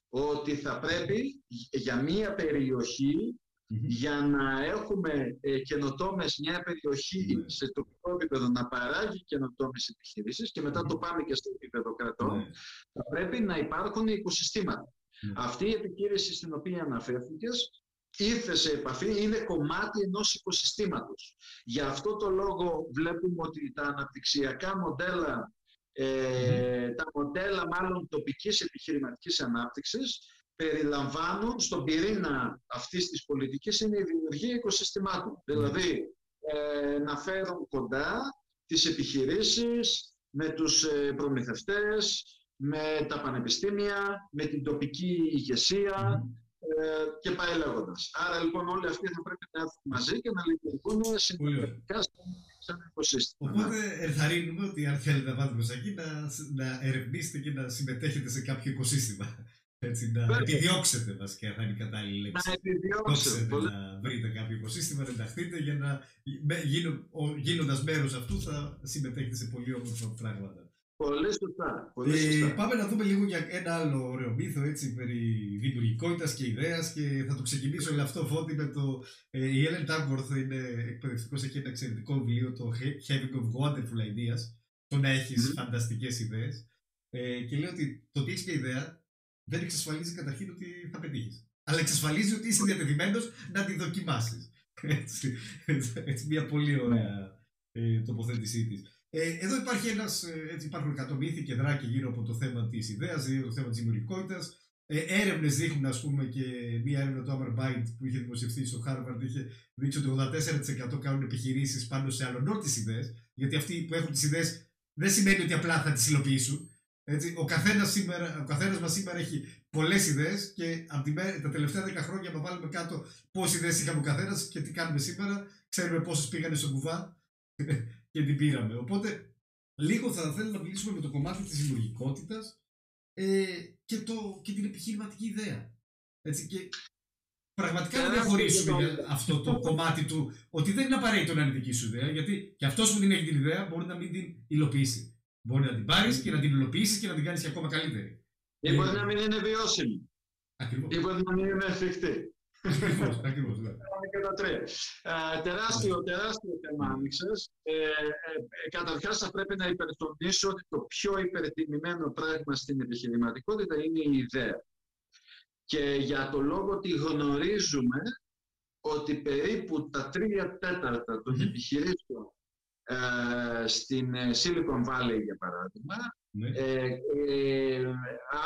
Ότι θα πρέπει για μία περιοχή, για να έχουμε ε, καινοτόμες μια περιοχή ναι. σε τοπικό επίπεδο να παράγει καινοτόμες επιχειρήσεις και μετά το πάμε και στο επίπεδο κρατών, ναι. θα πρέπει να υπάρχουν οικοσυστήματα. Αυτή η επιχείρηση στην οποία αναφέρθηκες ήρθε σε επαφή, είναι κομμάτι ενός οικοσυστήματος. Γι' αυτό το λόγο βλέπουμε ότι τα αναπτυξιακά μοντέλα, ε, τα μοντέλα μάλλον τοπικής επιχειρηματικής ανάπτυξης, περιλαμβάνουν στον πυρήνα αυτής της πολιτικής είναι η δημιουργία οικοσυστημάτων. Δηλαδή, ε, να φέρουν κοντά τις επιχειρήσεις με τους ε, προμηθευτές, με τα πανεπιστήμια, με την τοπική ηγεσία, ε, και πάει λέγοντας. Άρα λοιπόν όλοι αυτοί θα πρέπει να έρθουν μαζί και να λειτουργούν συντηρητικά σε ένα οικοσύστημα. Οπότε ενθαρρύνουμε ότι αν θέλετε να πάτε προς εκεί να, να ερευνήσετε και να συμμετέχετε σε κάποιο οικοσύστημα. Έτσι, να Βέβαια. επιδιώξετε βασικά θα είναι η κατάλληλη λέξη. Να επιδιώξετε. Να βρείτε κάποιο οικοσύστημα, να ενταχθείτε για να γίνοντας μέρος αυτού θα συμμετέχετε σε πολύ όμορφα πράγματα. Πολύ σωστά. Πολύ ε, σωστά. πάμε να δούμε λίγο για ένα άλλο ωραίο μύθο έτσι, περί δημιουργικότητας και ιδέας και θα το ξεκινήσω με αυτό φώτη με το. Ε, η Ellen Tagworth είναι εκπαιδευτικός, έχει ένα εξαιρετικό βιβλίο, το Having of Wonderful Ideas. Το να έχεις mm. φανταστικές ιδέες. Ε, και λέει ότι το ότι έχεις μια ιδέα δεν εξασφαλίζει καταρχήν ότι θα πετύχεις. Αλλά εξασφαλίζει ότι είσαι διατεθειμένος να τη δοκιμάσεις. Έτσι, έτσι, μια πολύ ωραία ε, τοποθέτησή της. Ε, εδώ υπάρχει ένας, ε, έτσι υπάρχουν εκατομμύθι και δράκη γύρω από το θέμα της ιδέας, γύρω από το θέμα της δημιουργικότητας. Ε, Έρευνες δείχνουν, ας πούμε, και μία έρευνα του Amber Byte που είχε δημοσιευτεί στο Harvard είχε δείξει ότι 84% κάνουν επιχειρήσεις πάνω σε αλλονόρτε ιδέες. Γιατί αυτοί που έχουν τις ιδέες δεν σημαίνει ότι απλά θα τις υλοποιήσουν. Έτσι, ο καθένας σήμερα, μας σήμερα έχει πολλές ιδέες και από τη μέρα, τα τελευταία 10 χρόνια, να βάλουμε κάτω πόσες ιδέες είχαμε ο καθένας και τι κάνουμε σήμερα, ξέρουμε πόσες πήγανε στο κουβά και την πήραμε. Οπότε, λίγο θα θέλω να μιλήσουμε με το κομμάτι της δημιουργικότητα ε, και, και την επιχειρηματική ιδέα. Έτσι, και πραγματικά να διαχωρίσουμε αυτό το κομμάτι του ότι δεν είναι απαραίτητο να είναι δική σου ιδέα, γιατί και αυτός που την έχει την ιδέα μπορεί να μην την υλοποιήσει. Μπορεί να την πάρεις και να την υλοποιήσεις και να την κάνεις και ακόμα καλύτερη. Ή μπορεί να μην είναι βιώσιμη. Ακριβώς. Ή μπορεί να μην είναι εφικτή. Ακριβώς, ακριβώς, ναι. Και τα τρία. Ε, τεράστιο, τεράστιο θέμα άνοιξες. Ε, ε, ε, καταρχάς θα πρέπει να υπερτονίσω ότι το πιο υπερτιμημένο πράγμα στην επιχειρηματικότητα είναι η ιδέα. Και για το λόγο ότι γνωρίζουμε ότι περίπου τα τρία τέταρτα των επιχειρήσεων ε, στην ε, Silicon Valley, για παράδειγμα, ναι. ε, ε,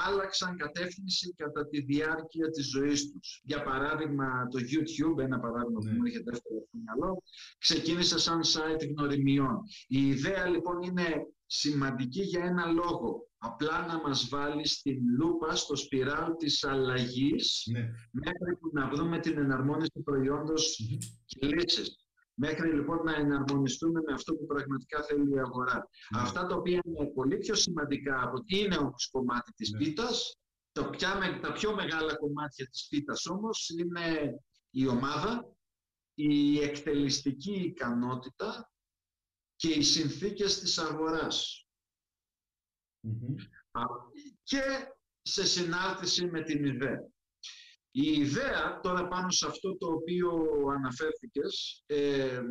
άλλαξαν κατεύθυνση κατά τη διάρκεια της ζωής τους. Για παράδειγμα, το YouTube, ένα παράδειγμα ναι. που μου έρχεται δεύτερο στο μυαλό, ξεκίνησε σαν site γνωριμιών. Η ιδέα λοιπόν είναι σημαντική για ένα λόγο. Απλά να μας βάλει στην λούπα, στο σπιράλ της αλλαγής, ναι. μέχρι που να βρούμε την εναρμόνιση και λύσεις. Μέχρι λοιπόν να εναρμονιστούμε με αυτό που πραγματικά θέλει η αγορά. Ναι. Αυτά τα οποία είναι πολύ πιο σημαντικά από είναι όμως κομμάτι της ναι. πίτας, τα, τα πιο μεγάλα κομμάτια της πίτας όμως είναι η ομάδα, η εκτελεστική ικανότητα και οι συνθήκες της αγοράς. και σε συνάρτηση με την ιδέα. Η ιδέα τώρα πάνω σε αυτό το οποίο αναφέρθηκες ε,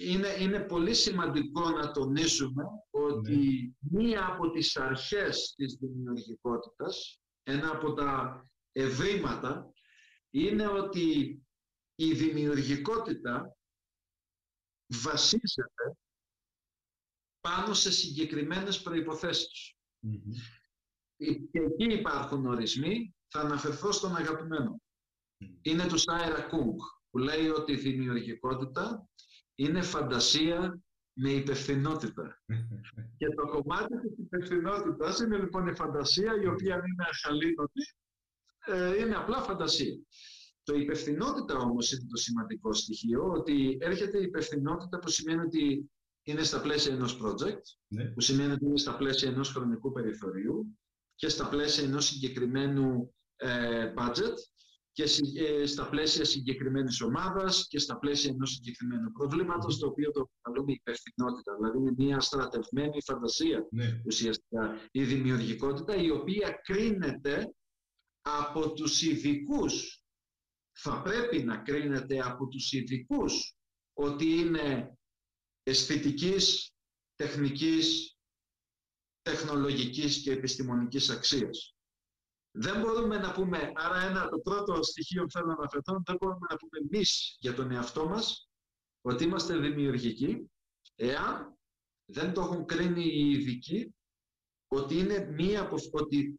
είναι, είναι πολύ σημαντικό να τονίσουμε ότι ναι. μία από τις αρχές της δημιουργικότητας, ένα από τα ευρήματα είναι ότι η δημιουργικότητα βασίζεται πάνω σε συγκεκριμένες Και εκεί υπάρχουν ορισμοί, θα αναφερθώ στον αγαπημένο. Είναι του Σάιρα Κούγκ, που λέει ότι η δημιουργικότητα είναι φαντασία με υπευθυνότητα. και το κομμάτι της υπευθυνότητας είναι λοιπόν η φαντασία, η οποία είναι αχαλήνωτη, ε, είναι απλά φαντασία. Το υπευθυνότητα όμως είναι το σημαντικό στοιχείο, ότι έρχεται η υπευθυνότητα που σημαίνει ότι είναι στα πλαίσια ενός project, ναι. που σημαίνει ότι είναι στα πλαίσια ενός χρονικού περιθωρίου και στα πλαίσια ενός συγκεκριμένου ε, budget και ε, στα πλαίσια συγκεκριμένης ομάδας και στα πλαίσια ενός συγκεκριμένου προβλήματος, το οποίο το καλούμε υπευθυνότητα. Δηλαδή είναι μια στρατευμένη φαντασία ναι. ουσιαστικά η δημιουργικότητα, η οποία κρίνεται από τους ειδικούς. Θα πρέπει να κρίνεται από τους ειδικούς ότι είναι αισθητικής, τεχνικής, τεχνολογικής και επιστημονικής αξίας. Δεν μπορούμε να πούμε, άρα ένα, το πρώτο στοιχείο που θέλω να αναφερθώ, δεν μπορούμε να πούμε εμείς για τον εαυτό μας ότι είμαστε δημιουργικοί, εάν δεν το έχουν κρίνει οι ειδικοί ότι, είναι μία, ότι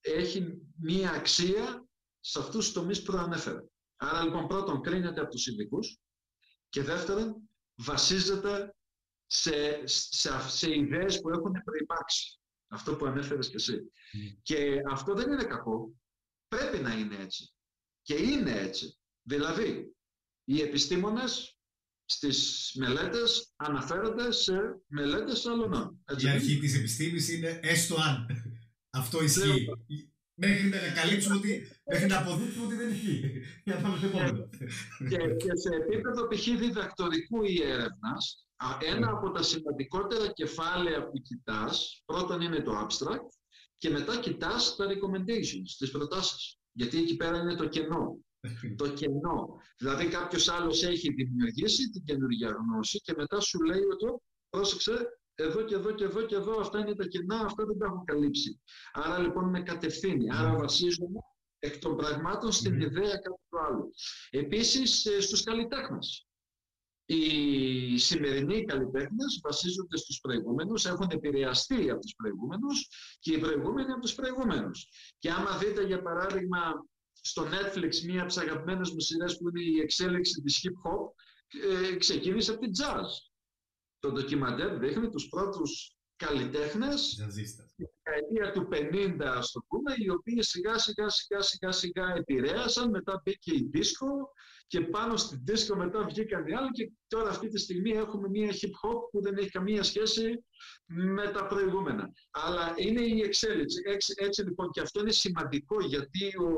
έχει μία αξία σε αυτούς τους τομείς που προανέφερα. Άρα λοιπόν πρώτον κρίνεται από τους ειδικούς και δεύτερον βασίζεται σε, σε, σε ιδέες που έχουν προϋπάρξει. Αυτό που ανέφερες και εσύ. Mm. Και αυτό δεν είναι κακό. Πρέπει να είναι έτσι. Και είναι έτσι. Δηλαδή, οι επιστήμονες στις μελέτες αναφέρονται σε μελέτες άλλων. Η αρχή της επιστήμης είναι έστω αν. Αυτό ισχύει. Μέχρι να καλύψουμε ότι, μέχρι να αποδείξουμε ότι δεν ισχύει. Για να πάμε στο Και, και σε επίπεδο π.χ. διδακτορικού ή έρευνας, ένα ναι. από τα σημαντικότερα κεφάλαια που κοιτάς, πρώτον είναι το abstract και μετά κοιτάς τα recommendations, τις προτάσεις. Γιατί εκεί πέρα είναι το κενό. το κενό. Δηλαδή κάποιος άλλος έχει δημιουργήσει την καινούργια γνώση και μετά σου λέει ότι πρόσεξε, εδώ και εδώ και εδώ και εδώ αυτά είναι τα κενά, αυτά δεν τα έχω καλύψει. Άρα λοιπόν με κατευθύνει. Άρα ναι. βασίζομαι εκ των πραγμάτων στην mm. ιδέα κάποιου άλλου. Επίσης ε, στους καλλιτέχνες. Οι σημερινοί καλλιτέχνες βασίζονται στους προηγούμενους, έχουν επηρεαστεί από τους προηγούμενους και οι προηγούμενοι από τους προηγούμενους. Και άμα δείτε, για παράδειγμα, στο Netflix μία από τις αγαπημένες μου σειρές που είναι η εξέλιξη της hip hop, ε, ξεκίνησε από την jazz. Το ντοκιμαντέρ δείχνει τους πρώτους καλλιτέχνες στη δεκαετία του 50, ας το πούμε, οι οποίοι σιγά σιγά σιγά σιγά σιγά επηρέασαν, μετά μπήκε η δίσκο και πάνω στην δίσκο μετά βγήκαν οι άλλοι και τώρα αυτή τη στιγμή έχουμε μια hip hop που δεν έχει καμία σχέση με τα προηγούμενα. Αλλά είναι η εξέλιξη. Έτσι, έτσι λοιπόν και αυτό είναι σημαντικό γιατί ο,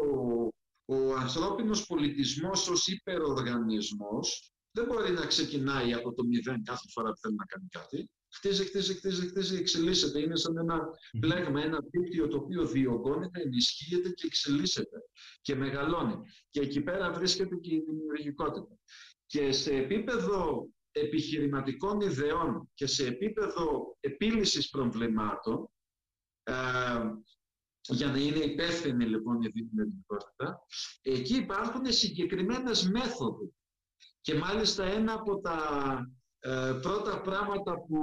ο ανθρώπινος πολιτισμός ως υπεροργανισμός δεν μπορεί να ξεκινάει από το μηδέν κάθε φορά που θέλει να κάνει κάτι χτίζει, χτίζει, χτίζει, χτίζει, εξελίσσεται. Είναι σαν ένα πλέγμα, ένα δίκτυο το οποίο διωγγώνεται, ενισχύεται και εξελίσσεται και μεγαλώνει. Και εκεί πέρα βρίσκεται και η δημιουργικότητα. Και σε επίπεδο επιχειρηματικών ιδεών και σε επίπεδο επίλυσης προβλημάτων, ε, για να είναι υπεύθυνη λοιπόν η δημιουργικότητα, εκεί υπάρχουν συγκεκριμένες μέθοδοι. Και μάλιστα ένα από τα ε, πρώτα πράγματα που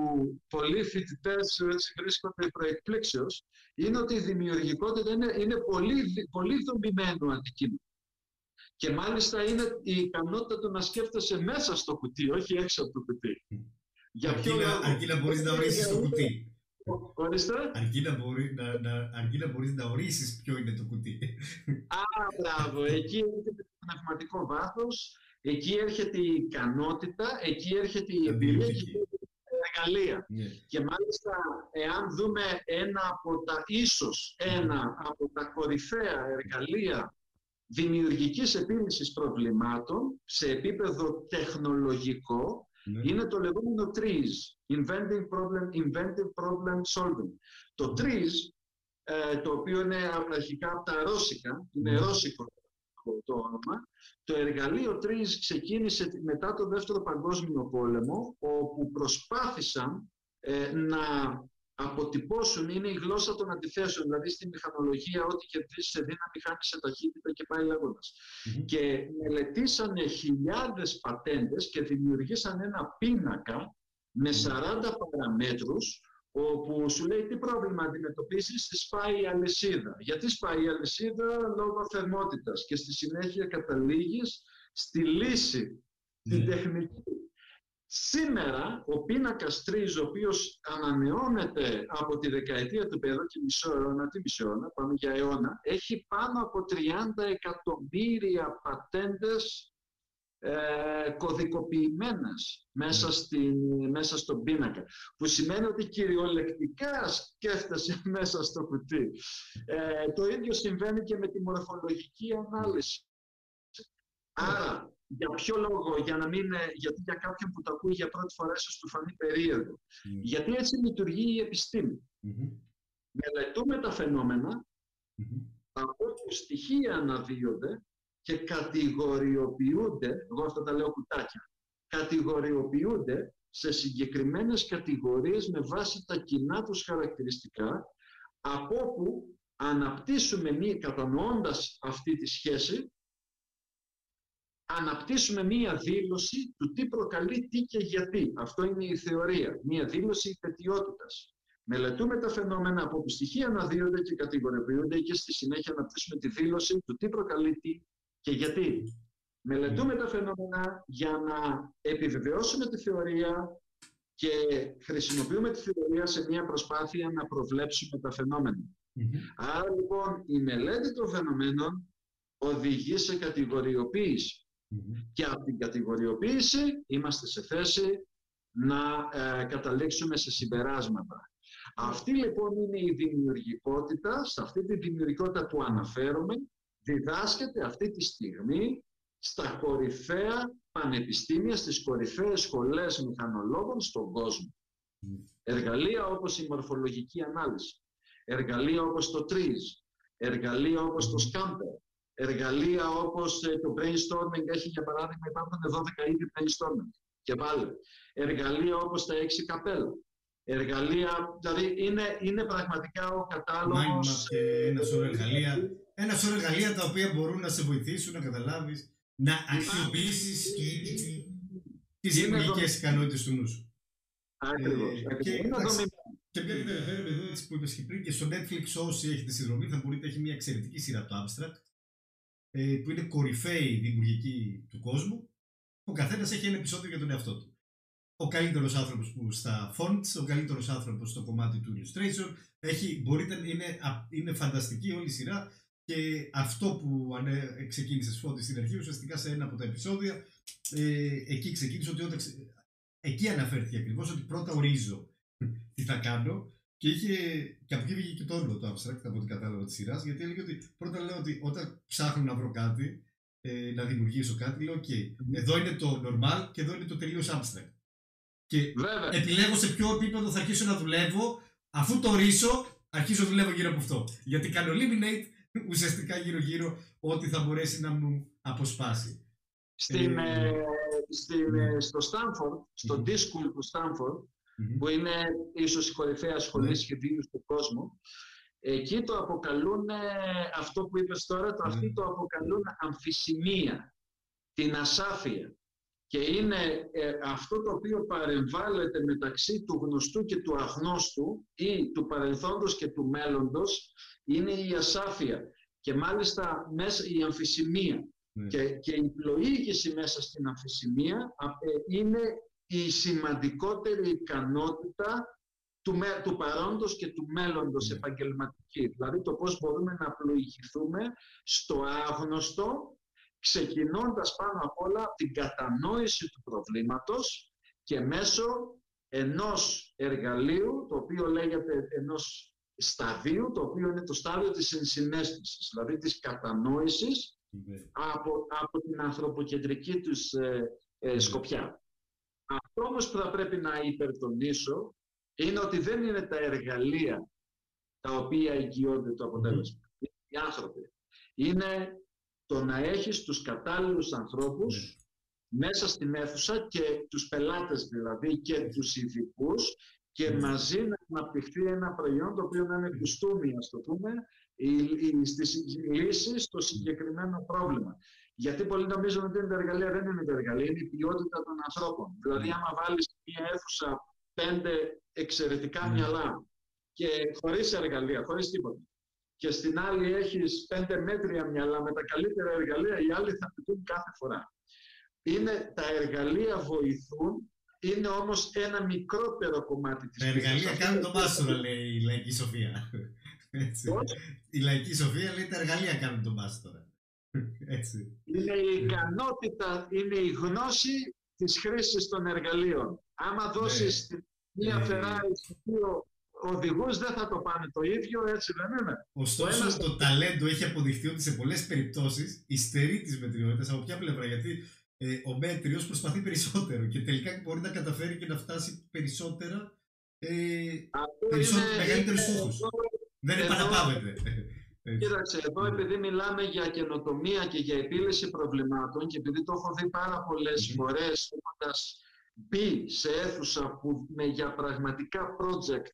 πολλοί φοιτητές βρίσκονται προεκπλήξεως είναι ότι η δημιουργικότητα είναι, είναι πολύ, πολύ δομημένο αντικείμενο. Και μάλιστα είναι η ικανότητα του να σκέφτεσαι μέσα στο κουτί, όχι έξω από το κουτί. Για αρκεί, να, αρκεί να μπορείς να ορίσεις το κουτί. Ορίστε. Αρκεί να, μπορεί, να, να, αρκεί να μπορείς να ορίσεις ποιο είναι το κουτί. Α, μπράβο. Εκεί είναι το πνευματικό βάθος Εκεί έρχεται η ικανότητα, εκεί έρχεται η εμπειρία και η εργαλεία. Ναι. Και μάλιστα, εάν δούμε ένα από τα, ίσως ένα από τα κορυφαία εργαλεία δημιουργικής επίλυσης προβλημάτων σε επίπεδο τεχνολογικό, Ναι. Είναι το λεγόμενο TRIZ, Inventing Problem, Inventive Problem Solving. Το TRIZ, ε, το οποίο είναι αρχικά από τα ρώσικα, είναι ναι. ρώσικο το όνομα, το εργαλείο TRIZ ξεκίνησε μετά το Δεύτερο Παγκόσμιο Πόλεμο, όπου προσπάθησαν ε, να αποτυπώσουν είναι η γλώσσα των αντιθέσεων, δηλαδή στη μηχανολογία ό,τι κερδίζει σε δύναμη χάνει σε ταχύτητα και πάει Και μελετήσανε χιλιάδες πατέντες και δημιουργήσαν ένα πίνακα με 40 παραμέτρους όπου σου λέει τι πρόβλημα αντιμετωπίζεις, σπάει η αλυσίδα. Γιατί σπάει η αλυσίδα; Λόγω θερμότητας και στη συνέχεια καταλήγεις στη λύση, την ναι. τεχνική Σήμερα ο πίνακας 3, ο οποίος ανανεώνεται από τη δεκαετία του παιδό και μισό αιώνα, τι μισό αιώνα, πάμε για αιώνα, έχει πάνω από 30 εκατομμύρια πατέντες ε, κωδικοποιημένες μέσα, στην, μέσα στον πίνακα, που σημαίνει ότι κυριολεκτικά σκέφτεσαι μέσα στο κουτί. Ε, το ίδιο συμβαίνει και με τη μορφολογική ανάλυση. Άρα, για ποιο λόγο, για να μην, γιατί για κάποιον που το ακούει για πρώτη φορά ίσως του φανεί περίεργο. Γιατί έτσι λειτουργεί η επιστήμη. Μελετούμε τα φαινόμενα από όπου στοιχεία αναδύονται και κατηγοριοποιούνται, εγώ αυτά τα λέω κουτάκια, κατηγοριοποιούνται σε συγκεκριμένες κατηγορίες με βάση τα κοινά τους χαρακτηριστικά, από όπου αναπτύσσουμε μία, κατανοώντας αυτή τη σχέση, αναπτύσσουμε μία δήλωση του τι προκαλεί τι και γιατί. Αυτό είναι η θεωρία, μία δήλωση υπετιότητας. Μελετούμε τα φαινόμενα από που στοιχεία αναδύονται και κατηγοριοποιούνται και στη συνέχεια αναπτύσσουμε τη δήλωση του τι προκαλεί τι και γιατί; Μελετούμε τα φαινόμενα για να επιβεβαιώσουμε τη θεωρία και χρησιμοποιούμε τη θεωρία σε μια προσπάθεια να προβλέψουμε τα φαινόμενα. Άρα λοιπόν η μελέτη των φαινομένων οδηγεί σε κατηγοριοποίηση. Και από την κατηγοριοποίηση είμαστε σε θέση να ε, καταλήξουμε σε συμπεράσματα. Αυτή λοιπόν είναι η δημιουργικότητα, σε αυτή τη δημιουργικότητα που αναφέρομαι, διδάσκεται αυτή τη στιγμή στα κορυφαία πανεπιστήμια, στις κορυφαίες σχολές μηχανολόγων στον κόσμο. Εργαλεία όπως η μορφολογική ανάλυση, εργαλεία όπως το TRIZ, εργαλεία όπως το SCAMPER, εργαλεία όπως ε, το brainstorming. Έχει για παράδειγμα υπάρχουν 12 είδη brainstorming. Και πάλι εργαλεία όπως τα 6 καπέλα εργαλεία, δηλαδή είναι, είναι πραγματικά ο κατάλογος και ένα σωρό εργαλεία ένα σωρό εργαλεία τα οποία μπορούν να σε βοηθήσουν να καταλάβεις να αξιοποιήσεις τις γενικές ικανότητες του νου σου. Ακριβώς. Ε, και, και βλέπετε εδώ που είπες και πριν και στο Netflix όσοι έχετε συνδρομή θα μπορείτε έχει μια εξαιρετική σειρά το Abstract ε, που είναι κορυφαίοι δημιουργικοί του κόσμου, ο καθένας έχει ένα επεισόδιο για τον εαυτό του. Ο καλύτερος άνθρωπος που στα fonts, ο καλύτερος άνθρωπος στο κομμάτι του illustration. Έχει, μπορείτε, είναι, είναι φανταστική όλη η σειρά και αυτό που ξεκίνησε φώτη στην αρχή, ουσιαστικά σε ένα από τα επεισόδια, ε, εκεί ξεκίνησε ότι όταν, εκεί αναφέρθηκε ακριβώς ότι πρώτα ορίζω τι θα κάνω και, είχε, και από εκεί βγήκε και το όλο το abstract από την κατάλαβα της σειράς, γιατί έλεγε ότι πρώτα λέω ότι όταν ψάχνω να βρω κάτι, ε, να δημιουργήσω κάτι, λέω: OK, εδώ είναι το normal και εδώ είναι το τελείως abstract. Και Βέβαια. επιλέγω σε ποιο επίπεδο θα αρχίσω να δουλεύω, αφού το ρίσω, αρχίζω να δουλεύω γύρω από αυτό. Γιατί κάνω eliminate ουσιαστικά γύρω-γύρω ό,τι θα μπορέσει να μου αποσπάσει. Στην, ε, ε στην, ε, στο Stanford, στο mm-hmm. School του Stanford, που είναι ίσως η κορυφαία σχολή mm-hmm. σχεδίου στον κόσμο, εκεί το αποκαλούν, αυτό που είπες τώρα, το, αυτοί το αποκαλούν αμφισημία, την ασάφεια. Και είναι ε, αυτό το οποίο παρεμβάλλεται μεταξύ του γνωστού και του αγνώστου ή του παρελθόντος και του μέλλοντος είναι η ασάφεια και μάλιστα μέσα η αμφισημία. Ναι. Και, και η πλοήγηση μέσα στην αμφισημία ε, είναι η σημαντικότερη ικανότητα του, του παρόντος και του μέλλοντος ναι. επαγγελματική. Δηλαδή το πώς μπορούμε να πλοηγηθούμε στο άγνωστο, ξεκινώντας πάνω απ' όλα την κατανόηση του προβλήματος και μέσω ενός εργαλείου, το οποίο λέγεται ενός σταδίου, το οποίο είναι το στάδιο της ενσυναίσθησης, δηλαδή της κατανόησης ναι. από, από την ανθρωποκεντρική τους ε, ε, σκοπιά. Αυτό όμως που θα πρέπει να υπερτονίσω είναι ότι δεν είναι τα εργαλεία τα οποία εγγυώνται το αποτέλεσμα. Είναι οι άνθρωποι. Είναι το να έχεις τους κατάλληλους ανθρώπους ναι. μέσα στην αίθουσα και τους πελάτες δηλαδή και τους ειδικούς και ναι. μαζί να αναπτυχθεί ένα προϊόν το οποίο να είναι κουστούμι, ας το πούμε, στις λύσεις στο συγκεκριμένο πρόβλημα. Γιατί πολλοί νομίζουν ότι είναι τα εργαλεία, δεν είναι τα εργαλεία, είναι η ποιότητα των ανθρώπων. Δηλαδή, άμα βάλεις μια αίθουσα πέντε εξαιρετικά mm. μυαλά και χωρίς εργαλεία, χωρίς τίποτα, και στην άλλη έχεις πέντε μέτρια μυαλά με τα καλύτερα εργαλεία, οι άλλοι θα πετούν κάθε φορά. Είναι, τα εργαλεία βοηθούν, είναι όμως ένα μικρότερο κομμάτι της Τα εργαλεία κάνουν το μάστορα, λέει η λαϊκή Σοφία. Η λαϊκή Σοφία λέει τα εργαλεία κάνουν το μάστορα. Έτσι. Είναι η ικανότητα, είναι η γνώση της χρήσης των εργαλείων. Άμα ναι. δώσεις ναι. μία Ferrari στους δύο οδηγούς δεν θα το πάνε το ίδιο, έτσι δεν είναι. Ωστόσο το, το ταλέντο έχει αποδειχθεί ότι σε πολλές περιπτώσεις υστερεί τις μετριότητες από ποια πλευρά, γιατί ε, ο μέτριος προσπαθεί περισσότερο και τελικά μπορεί να καταφέρει και να φτάσει περισσότερα ε, περισσότερο, μεγαλύτερους στόχους. Δεν επαναπάβεται. Κοίταξε, εδώ επειδή μιλάμε για καινοτομία και για επίλυση προβλημάτων και επειδή το έχω δει πάρα πολλές mm-hmm. φορές έχοντας μπει σε αίθουσα που με, για πραγματικά project,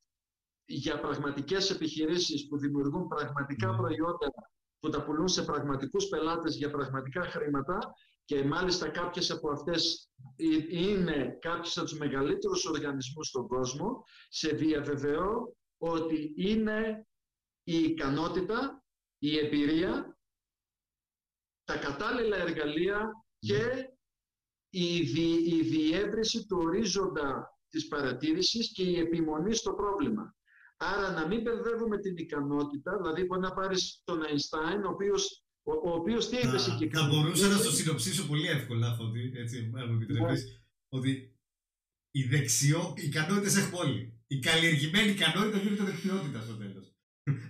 για πραγματικές επιχειρήσεις που δημιουργούν πραγματικά προϊόντα που τα πουλούν σε πραγματικούς πελάτες για πραγματικά χρήματα και μάλιστα κάποιες από αυτές είναι κάποιες από τους μεγαλύτερους οργανισμούς στον κόσμο, σε διαβεβαιώ ότι είναι η ικανότητα η εμπειρία, τα κατάλληλα εργαλεία και η, δι, η διεύρυνση του ορίζοντα της παρατήρησης και η επιμονή στο πρόβλημα. Άρα να μην μπερδεύουμε την ικανότητα, δηλαδή μπορεί να πάρεις τον Einstein, ο οποίος, ο, ο οποίος τι είπε συγκεκριμένα. Θα μπορούσα να το συνοψίσω πολύ εύκολα, ότι έτσι, αν μου επιτρέπεις, ναι. ότι οι δεξιό, οι ικανότητες έχουμε όλοι. Η καλλιεργημένη ικανότητα γίνεται δεξιότητα στο τέλος.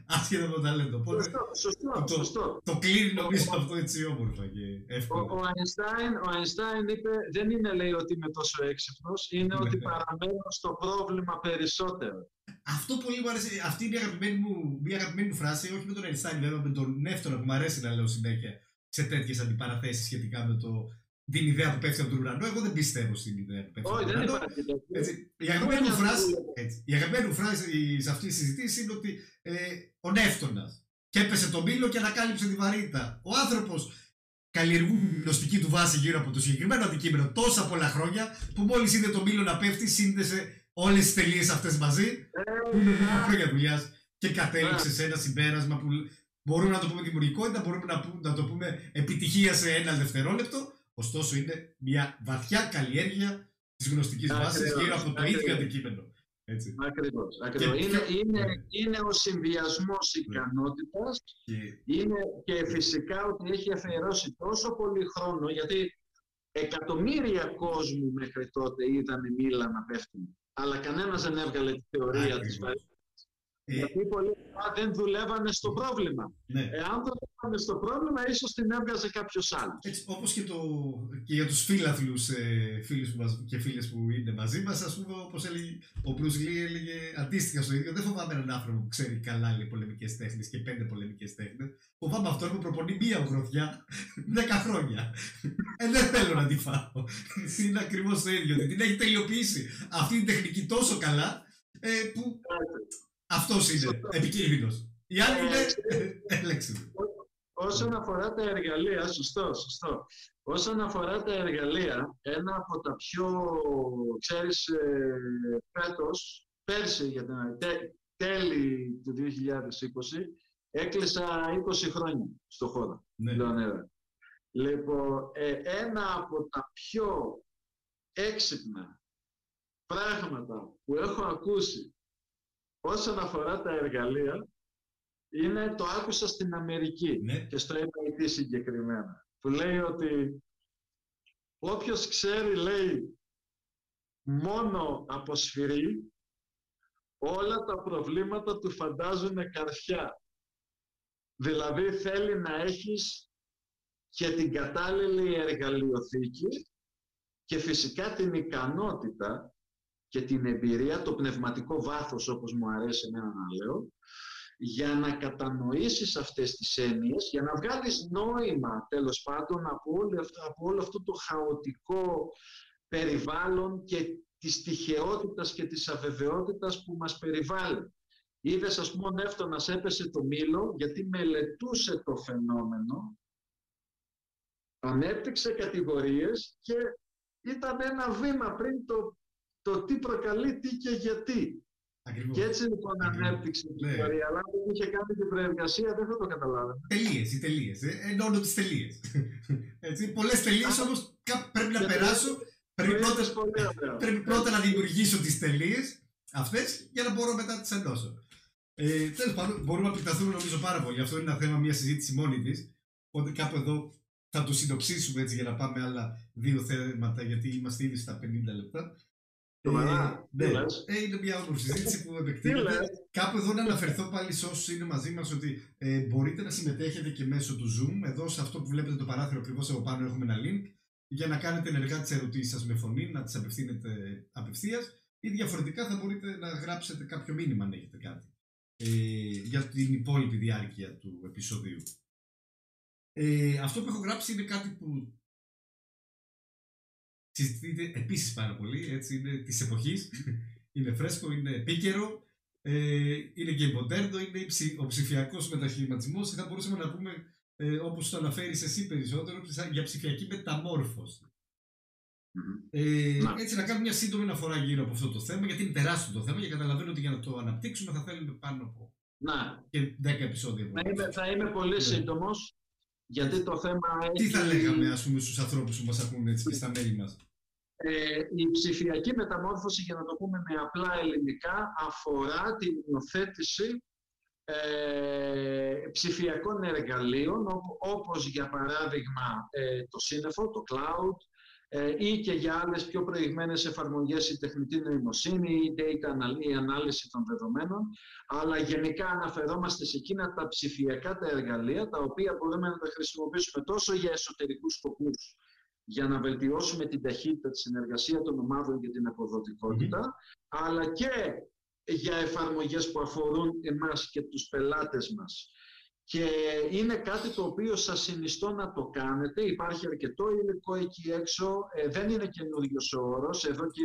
Άσχετα με το ταλέντο. Οπότε σωστό, σωστό, το, σωστό. το κλείνει νομίζω αυτό έτσι όμορφα και εύκολα. Ο, ο, Einstein, ο Einstein είπε, δεν είναι λέει ότι είμαι τόσο έξυπνος, είναι ότι ναι. παραμένω στο πρόβλημα περισσότερο. Αυτό πολύ μου αρέσει. Αυτή είναι η αγαπημένη μου, μια αγαπημένη μου φράση, όχι με τον Einstein, βέβαια με τον Νεύτωνα που μου αρέσει να λέω συνέχεια σε τέτοιες αντιπαραθέσεις σχετικά με το την ιδέα που πέφτει από τον ουρανό. Εγώ δεν πιστεύω στην ιδέα που πέφτει από τον ουρανό. η αγαπημένη μου φράση, έτσι, η αγαπημένη μου φράση σε αυτή τη συζήτηση είναι ότι ε, ο Νεύτωνας και έπεσε το μήλο και ανακάλυψε τη βαρύτητα. Ο άνθρωπος καλλιεργούν την γνωστική του βάση γύρω από το συγκεκριμένο αντικείμενο τόσα πολλά χρόνια που μόλις είδε το μήλο να πέφτει, σύνδεσε όλες τις τελείες αυτές μαζί. Που είναι χρόνια δουλειάς και κατέληξε σε ένα συμπέρασμα που μπορούμε να το πούμε δημιουργικότητα, μπορούμε να, να το πούμε επιτυχία σε ένα δευτερόλεπτο. Ωστόσο είναι μια βαθιά καλλιέργεια της γνωστικής βάσης γύρω από το ίδιο αντικείμενο. Έτσι. Ακριβώς. ακριβώς. Είναι, είναι, ναι. είναι ο συνδυασμός ναι. ικανότητας και... Είναι, και φυσικά ότι έχει αφιερώσει τόσο πολύ χρόνο γιατί εκατομμύρια κόσμου μέχρι τότε είδαν μήλα να πέφτουν αλλά κανένας δεν έβγαλε τη θεωρία της ε, Γιατί πολλοί δεν δουλεύανε στο πρόβλημα. Ναι. Εάν δουλεύανε στο πρόβλημα, ίσως την έβγαζε κάποιος άλλος. Όπως και, το, και για τους φίλαθλους ε, φίλους και φίλες που είναι μαζί μας, ας πούμε, όπως έλεγε ο Μπρουζ Λί, έλεγε αντίστοιχα στο ίδιο. Δεν φοβάμαι έναν άνθρωπο που ξέρει καλά λέει, πολεμικές τέχνες και πέντε πολεμικές τέχνες. Φοβάμαι αυτόν που προπονεί μία γροθιά δέκα χρόνια. ε, δεν θέλω να τη φάω. είναι ακριβώς το ίδιο. Την έχει τελειοποιήσει αυτή την τεχνική τόσο καλά ε, που αυτός είναι επικίνδυνος. Οι άλλοι είναι έλεξη. Όσον αφορά τα εργαλεία, σωστό, σωστό. Όσον αφορά τα εργαλεία, ένα από τα πιο, ξέρεις, ε, φέτος, πέρσι για την τέλη του 2020, έκλεισα 20 χρόνια στο χώρο. Ναι. Λοιπόν, ε, ένα από τα πιο έξυπνα πράγματα που έχω ακούσει όσον αφορά τα εργαλεία, είναι, το άκουσα στην Αμερική ναι. και στο MIT συγκεκριμένα, που λέει ότι όποιος ξέρει, λέει, μόνο από σφυρί, όλα τα προβλήματα του φαντάζουν καρφιά. Δηλαδή θέλει να έχεις και την κατάλληλη εργαλειοθήκη και φυσικά την ικανότητα και την εμπειρία, το πνευματικό βάθος όπως μου αρέσει εμένα να λέω, για να κατανοήσεις αυτές τις έννοιες, για να βγάλεις νόημα τέλος πάντων από όλο αυτό, από όλο αυτό το χαοτικό περιβάλλον και της τυχεότητας και της αβεβαιότητας που μας περιβάλλει. Είδες, ας πούμε, ο Νεύτωνας έπεσε το μήλο γιατί μελετούσε το φαινόμενο, ανέπτυξε κατηγορίες και ήταν ένα βήμα πριν το, το τι προκαλεί, τι και γιατί. Ακριβώς. Και έτσι λοιπόν Ακριβώς. ανέπτυξε την ναι. θεωρία, αλλά δεν είχε κάνει την προεργασία, δεν θα το καταλάβαινε. Τελείες, οι τελείες. Ε, ενώνω τις τελείες. Πολλές τελείες όμως πρέπει να περάσω. Πρέπει πρώτα, πρέπει πρώτα να δημιουργήσω τις τελείες αυτές για να μπορώ μετά να τις ενώσω. Ε, Τέλος πάντων, μπορούμε να επιταθούμε νομίζω πάρα πολύ. Αυτό είναι ένα θέμα, μια συζήτηση μόνη της. Οπότε κάπου εδώ θα το συνοψίσουμε έτσι για να πάμε άλλα δύο θέματα, γιατί είμαστε ήδη στα 50 λεπτά. Ε, ναι, ε, είναι μια όμορφη συζήτηση που επεκτείνεται. Κάπου εδώ να αναφερθώ πάλι σε όσους είναι μαζί μας ότι ε, μπορείτε να συμμετέχετε και μέσω του Zoom. Εδώ σε αυτό που βλέπετε το παράθυρο ακριβώς από πάνω έχουμε ένα link για να κάνετε ενεργά τις ερωτήσεις σας με φωνή, να τις απευθύνετε απευθείας ή διαφορετικά θα μπορείτε να γράψετε κάποιο μήνυμα αν έχετε κάτι ε, για την υπόλοιπη διάρκεια του επεισοδίου. Ε, αυτό που έχω γράψει είναι κάτι που συζητείται επίσης πάρα πολύ, έτσι είναι της εποχής, είναι φρέσκο, είναι επίκαιρο, ε, είναι και μοντέρνο, είναι ο ψηφιακός μεταχειρισμό. Θα μπορούσαμε να πούμε, ε, όπως το αναφέρεις εσύ περισσότερο, για ψηφιακή μεταμόρφωση. Ε, να. Έτσι, να κάνουμε μια σύντομη αναφορά γύρω από αυτό το θέμα, γιατί είναι τεράστιο το θέμα και καταλαβαίνω ότι για να το αναπτύξουμε θα θέλουμε πάνω από να. και 10 επεισόδια. Θα είμαι, θα είμαι πολύ ναι. σύντομος, γιατί το θέμα Τι θα λέγαμε, ας πούμε, στους ανθρώπους που μας ακούν έτσι, και στα μέλη μας; Ε, η ψηφιακή μεταμόρφωση, για να το πούμε με απλά ελληνικά, αφορά την υιοθέτηση ε, ψηφιακών εργαλείων, όπως για παράδειγμα ε, το σύννεφο, το cloud, ε, ή και για άλλες πιο προηγμένες εφαρμογές η τεχνητή νοημοσύνη ή data η ανάλυση των δεδομένων, αλλά γενικά αναφερόμαστε σε εκείνα τα ψηφιακά τα εργαλεία, τα οποία μπορούμε να τα χρησιμοποιήσουμε τόσο για εσωτερικούς σκοπούς, για να βελτιώσουμε την ταχύτητα, τη συνεργασία των ομάδων και την αποδοτικότητα, αλλά και για εφαρμογές που αφορούν εμάς και τους πελάτες μας και είναι κάτι το οποίο σας συνιστώ να το κάνετε. Υπάρχει αρκετό υλικό εκεί έξω. Ε, δεν είναι καινούριο ο όρος. Εδώ και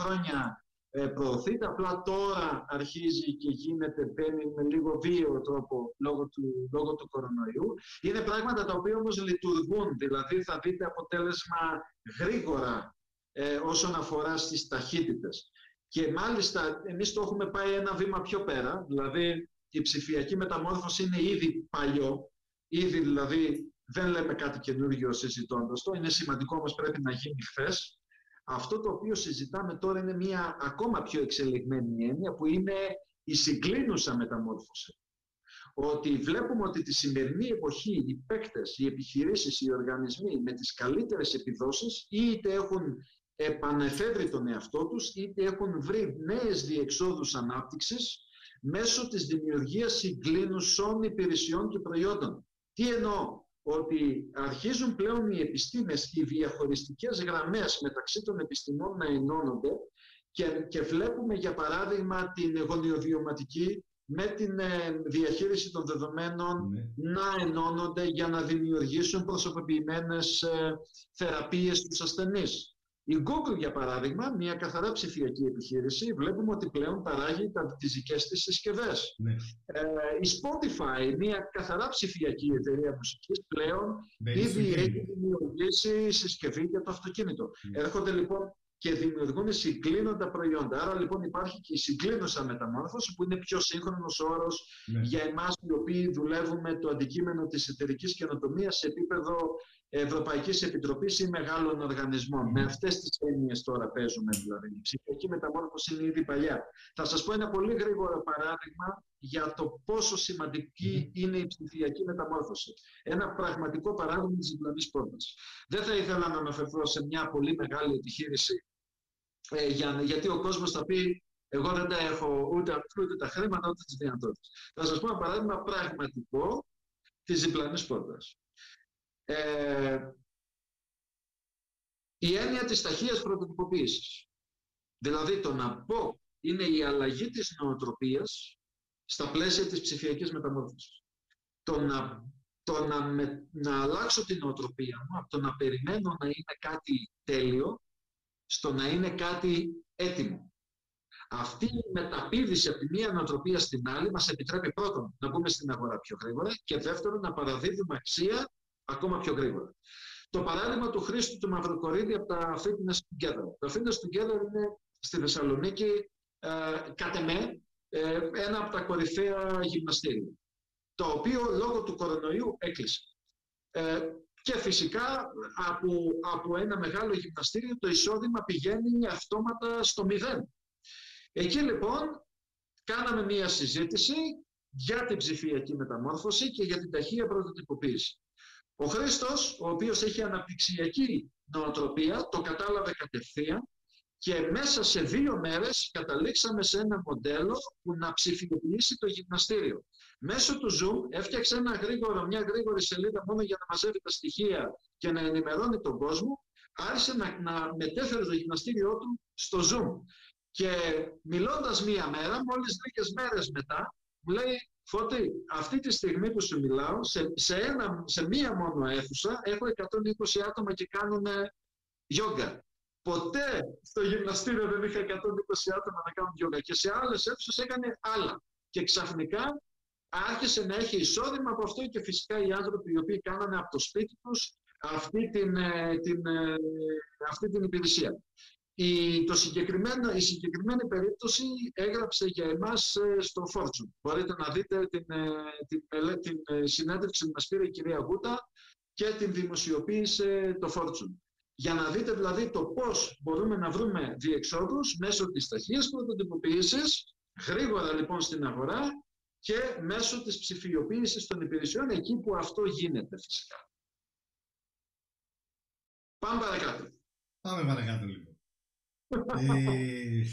20 χρόνια ε, προωθείται. Απλά τώρα αρχίζει και γίνεται, μπαίνει με λίγο βίαιο τρόπο λόγω του, λόγω του κορονοϊού. Είναι πράγματα τα οποία όμως λειτουργούν. Δηλαδή θα δείτε αποτέλεσμα γρήγορα ε, όσον αφορά στις ταχύτητες. Και μάλιστα εμείς το έχουμε πάει ένα βήμα πιο πέρα. Δηλαδή η ψηφιακή μεταμόρφωση είναι ήδη παλιό, ήδη δηλαδή δεν λέμε κάτι καινούργιο συζητώντας το, είναι σημαντικό όμως πρέπει να γίνει χθες. Αυτό το οποίο συζητάμε τώρα είναι μια ακόμα πιο εξελιγμένη έννοια που είναι η συγκλίνουσα μεταμόρφωση. Ότι βλέπουμε ότι τη σημερινή εποχή οι παίκτες, οι επιχειρήσεις, οι οργανισμοί με τις καλύτερες επιδόσεις είτε έχουν επανεφεύρει τον εαυτό τους είτε έχουν βρει νέες διεξόδους ανάπτυξης μέσω της δημιουργίας συγκλίνουσων υπηρεσιών και προϊόντων. Τι εννοώ, ότι αρχίζουν πλέον οι επιστήμες, οι διαχωριστικές γραμμές μεταξύ των επιστημών να ενώνονται και, και βλέπουμε για παράδειγμα την γονιοβιωματική με την ε, διαχείριση των δεδομένων ναι. να ενώνονται για να δημιουργήσουν προσωποποιημένες ε, θεραπείες στους ασθενείς. Η Google, για παράδειγμα, μια καθαρά ψηφιακή επιχείρηση, βλέπουμε ότι πλέον παράγει τα, τις δικές της συσκευές. Ναι. Ε, η Spotify, μια καθαρά ψηφιακή εταιρεία μουσικής, πλέον ήδη έχει δημιουργήσει συσκευή για το αυτοκίνητο. Ναι. Έρχονται λοιπόν και δημιουργούν συγκλίνοντα προϊόντα. Άρα λοιπόν υπάρχει και η συγκλίνουσα μεταμόρφωση που είναι πιο σύγχρονος όρος ναι. για εμάς οι οποίοι δουλεύουμε το αντικείμενο της εταιρικής καινοτομίας σε επίπεδο Ευρωπαϊκής Επιτροπής ή μεγάλων οργανισμών. Με αυτές τις έννοιες τώρα παίζουμε δηλαδή. Η ψηφιακή μεταμόρφωση είναι ήδη παλιά. Θα σας πω ένα πολύ γρήγορο παράδειγμα για το πόσο σημαντική είναι η ψηφιακή μεταμόρφωση. Ένα πραγματικό παράδειγμα της διπλανής πόρτας. Δεν θα ήθελα να αναφερθώ σε μια πολύ μεγάλη επιχείρηση ε, για, γιατί ο κόσμος θα πει εγώ δεν τα έχω ούτε, ούτε τα χρήματα ούτε τις δυνατότητες. Θα σας πω ένα παράδειγμα πραγματικό της διπλανής πόρτας. Ε, η έννοια της ταχείας πρωτοτυποποίησης. Δηλαδή το να πω είναι η αλλαγή της νοοτροπίας στα πλαίσια της ψηφιακής μεταμόρφωσης. Το να, το να, να αλλάξω την νοοτροπία μου από το να περιμένω να είναι κάτι τέλειο στο να είναι κάτι έτοιμο. Αυτή η μεταπίδηση από τη μία νοοτροπία στην άλλη μας επιτρέπει πρώτον να μπούμε στην αγορά πιο γρήγορα και δεύτερον να παραδίδουμε αξία ακόμα πιο γρήγορα. Το παράδειγμα του Χρήστου του Μαυροκορίδη από τα Fitness Together. Τα Fitness Together είναι στη Θεσσαλονίκη, ε, κατ' εμέ, ε, ένα από τα κορυφαία γυμναστήρια, το οποίο λόγω του κορονοϊού έκλεισε. Ε, και φυσικά από, από ένα μεγάλο γυμναστήριο το εισόδημα πηγαίνει αυτόματα στο μηδέν. Εκεί λοιπόν κάναμε μία συζήτηση για την ψηφιακή μεταμόρφωση και για την ταχεία πρωτοτυποποίηση. Ο Χρήστος, ο οποίος έχει αναπτυξιακή νοοτροπία, το κατάλαβε κατευθείαν και μέσα σε δύο μέρες καταλήξαμε σε ένα μοντέλο που να ψηφιοποιήσει το γυμναστήριο. Μέσω του Zoom έφτιαξε ένα γρήγορο, μια γρήγορη σελίδα μόνο για να μαζεύει τα στοιχεία και να ενημερώνει τον κόσμο. Άρχισε να, να μετέφερε το γυμναστήριό του στο Zoom. Και μιλώντας μία μέρα, μόλις λίγες μέρες μετά, μου λέει Φώτη, αυτή τη στιγμή που σου μιλάω, σε, σε, ένα, σε μία μόνο αίθουσα έχω 120 άτομα και κάνουν γιόγκα. Ποτέ στο γυμναστήριο δεν είχα 120 άτομα να κάνουν γιόγκα και σε άλλες αίθουσες έκανε άλλα. Και ξαφνικά άρχισε να έχει εισόδημα από αυτό και φυσικά οι άνθρωποι οι οποίοι κάνανε από το σπίτι τους αυτή την, ε, την, ε, αυτή την υπηρεσία. Η, το συγκεκριμένο, η συγκεκριμένη περίπτωση έγραψε για εμάς ε, στο Fortune. Μπορείτε να δείτε την, την, την, την συνέντευξη που μας πήρε η κυρία Γούτα και την δημοσιοποίησε το Fortune. Για να δείτε δηλαδή το πώς μπορούμε να βρούμε διεξόδους μέσω της ταχείας πρωτοτυποποίησης, γρήγορα λοιπόν στην αγορά και μέσω της ψηφιοποίησης των υπηρεσιών εκεί που αυτό γίνεται φυσικά. Πάμε παρακάτω. Πάμε παρακάτω λοιπόν. Ε,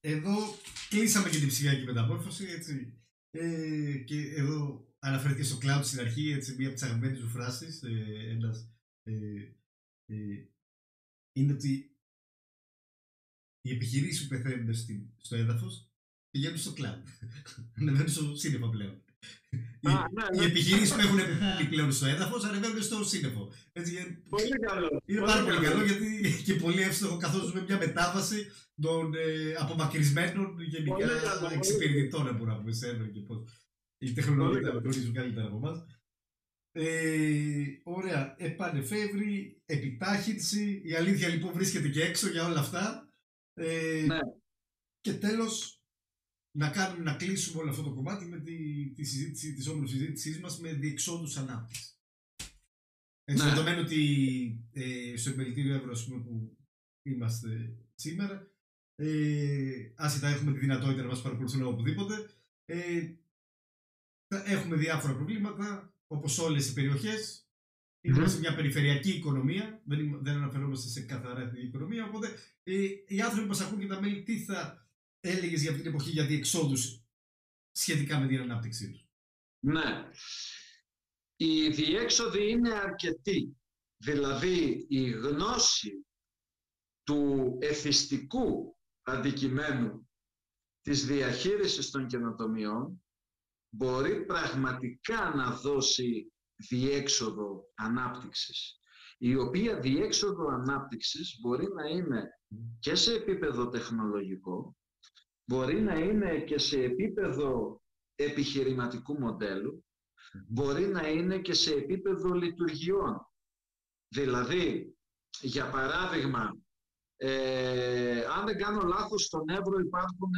εδώ κλείσαμε και την ψηφιακή μεταμόρφωση έτσι. Ε, και εδώ αναφέρθηκε στο cloud στην αρχή έτσι, μία από τις αγαπημένες μου φράσεις ε, ένας, ε, ε, είναι ότι οι επιχειρήσεις που πεθαίνουν στο έδαφος πηγαίνουν στο cloud. Ανεβαίνουν στο σύννεφο πλέον. Α, ναι, ναι. Οι επιχειρήσεις που έχουν πεθάνει πλέον στο έδαφος ανεβαίνουν στο σύννεφο. Έτσι, πολύ καλό. Είναι πολύ πάρα πολύ καλό γιατί και πολύ εύστοχο καθώς ζούμε μια μετάβαση των ε, απομακρυσμένων γενικά εξυπηρετητών, να πούμε, σερβερ και πώς. Οι τεχνολογίε τα γνωρίζουν καλύτερα από εμάς. Ε, ωραία, επανεφεύρη, επιτάχυνση. Η αλήθεια λοιπόν βρίσκεται και έξω για όλα αυτά. Ε, ναι. Και τέλος, να κάνουμε να κλείσουμε όλο αυτό το κομμάτι με τη, τη συζήτηση, της όμορφης συζήτησής μας με διεξόδους ανάπτυξης. Έτσι, ναι. δεδομένου ότι ε, στο επιμελητήριο Εύρω που είμαστε σήμερα, ε, άσχετα έχουμε τη δυνατότητα να μας παρακολουθούν οπουδήποτε, ε, έχουμε διάφορα προβλήματα, όπως όλες οι περιοχές. Είμαστε σε μια περιφερειακή οικονομία, δεν, δεν αναφερόμαστε σε καθαρά εθνική οικονομία. Οπότε ε, οι άνθρωποι που μας ακούν και τα μέλη, τι θα έλεγες για αυτή την εποχή για διεξόδου σχετικά με την ανάπτυξή τους. Ναι. Η διέξοδοι είναι αρκετή. Δηλαδή η γνώση του εθιστικού αντικειμένου της διαχείρισης των καινοτομιών μπορεί πραγματικά να δώσει διέξοδο ανάπτυξης η οποία διέξοδο ανάπτυξης μπορεί να είναι και σε επίπεδο τεχνολογικό μπορεί να είναι και σε επίπεδο επιχειρηματικού μοντέλου, μπορεί να είναι και σε επίπεδο λειτουργιών. Δηλαδή, για παράδειγμα, ε, αν δεν κάνω λάθος, στον Εύρο υπάρχουν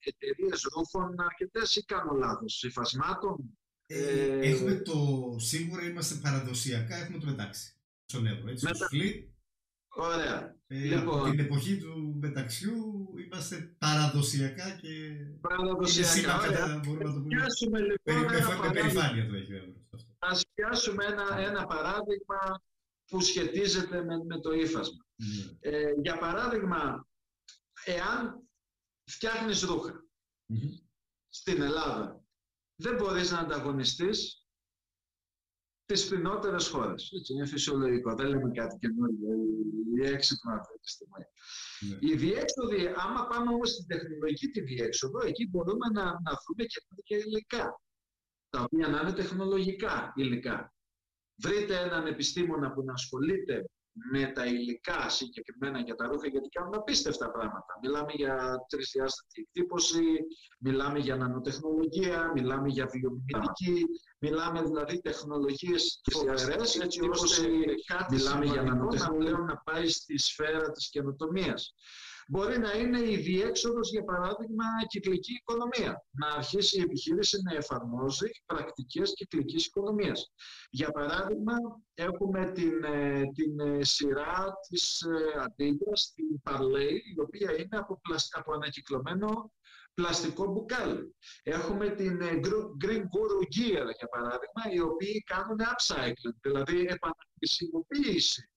εταιρείες ρούχων αρκετές ή κάνω λάθος, υφασμάτων. Ε, ε, έχουμε το, σίγουρα είμαστε παραδοσιακά, έχουμε το μετάξι. Στον Εύρο, έτσι, μετα... Ωραία. Ε, λοιπόν, από την εποχή του μεταξιού είμαστε παραδοσιακά και παραδοσιακά, είναι κατά, μπορούμε να το πούμε. λοιπόν με περηφάνεια το έχει Ας πιάσουμε ένα, ένα παράδειγμα που σχετίζεται με, με το ύφασμα. Mm. Ε, για παράδειγμα, εάν φτιάχνεις ρούχα mm-hmm. στην Ελλάδα, δεν μπορείς να ανταγωνιστείς τις φθηνότερες χώρες. Έτσι, είναι φυσιολογικό, δεν λέμε κάτι καινούργιο ή έξυπνο αυτή τη στιγμή. Ναι. Η διέξοδη, άμα πάμε όμως στην τεχνολογική τη διέξοδο, εκεί μπορούμε να, να βρούμε και κάποια υλικά, τα οποία να είναι τεχνολογικά υλικά. Βρείτε έναν επιστήμονα που να ασχολείται με τα υλικά συγκεκριμένα για τα ρούχα, γιατί κάνουν απίστευτα πράγματα. Μιλάμε για τρισδιάστατη εκτύπωση, μιλάμε για νανοτεχνολογία, μιλάμε για βιομηχανική, μιλάμε δηλαδή τεχνολογίες φοβερές, έτσι ώστε κάτι μιλάμε για νανοτεχνολογία να πάει στη σφαίρα της καινοτομίας. Μπορεί να είναι η διέξοδος, για παράδειγμα, κυκλική οικονομία. Να αρχίσει η επιχείρηση να εφαρμόζει πρακτικές κυκλικής οικονομίας. Για παράδειγμα, έχουμε την, ε, την ε, σειρά της ε, Adidas, την Parley, η οποία είναι από, από ανακυκλωμένο πλαστικό μπουκάλι. Έχουμε την Green Guru Gear, για παράδειγμα, οι οποίοι κάνουν upcycling, δηλαδή επαναχρησιμοποίηση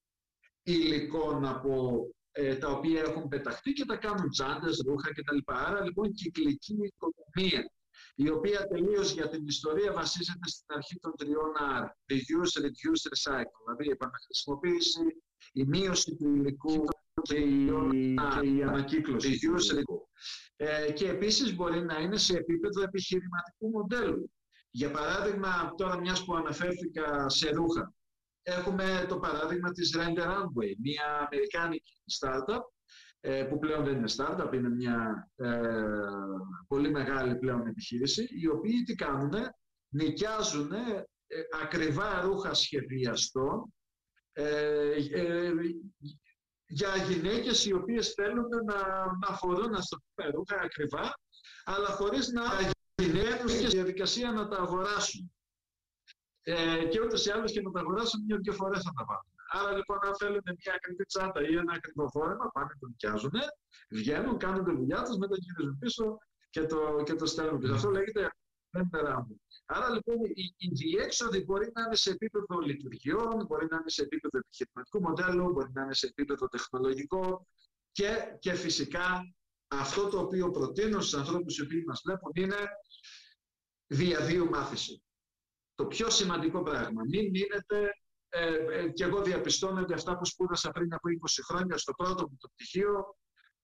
υλικών από ε, τα οποία έχουν πεταχτεί και τα κάνουν τσάντε, ρούχα κτλ. Άρα λοιπόν κυκλική οικονομία, η οποία τελείως για την ιστορία βασίζεται στην αρχή των τριών R, reuse, reduce, recycle, δηλαδή η επαναχρησιμοποίηση, η μείωση του υλικού και η, και η ανακύκλωση. Reuse, ε, και επίσης μπορεί να είναι σε επίπεδο επιχειρηματικού μοντέλου. Για παράδειγμα, τώρα μιας που αναφέρθηκα σε ρούχα, έχουμε το παράδειγμα της Render Runway, μια αμερικάνικη startup, ε, που πλέον δεν είναι startup, είναι μια ε, πολύ μεγάλη πλέον επιχείρηση, οι οποίοι τι κάνουν, νοικιάζουν ε, ακριβά ρούχα σχεδιαστών για γυναίκες οι οποίες θέλουν να, να φορούν στο ρούχα ακριβά, αλλά χωρίς να γυναίκες και διαδικασία να τα αγοράσουν. Ε, και ούτως ή άλλως και να τα αγοράσουν μια-δυο φορές θα τα πάρουν. Άρα λοιπόν, αν θέλουν μια ακριβή τσάντα ή ένα ακριβό φόρεμα, πάνε το νοικιάζουν, βγαίνουν, κάνουν τη δουλειά τους, μετά γυρίζουν πίσω και το, και το στέλνουν πίσω. Αυτό λέγεται μου. Άρα λοιπόν η, η διέξοδη μπορεί να είναι σε επίπεδο λειτουργιών, μπορεί να είναι σε επίπεδο επιχειρηματικού μοντέλου, μπορεί να είναι σε επίπεδο τεχνολογικό και, και φυσικά αυτό το οποίο προτείνω στους ανθρώπους οι οποίοι μας βλέπουν είναι διαδίου μάθηση το πιο σημαντικό πράγμα. Μην μείνετε, ε, ε, και εγώ διαπιστώνω ότι αυτά που σπούδασα πριν από 20 χρόνια στο πρώτο μου το πτυχίο,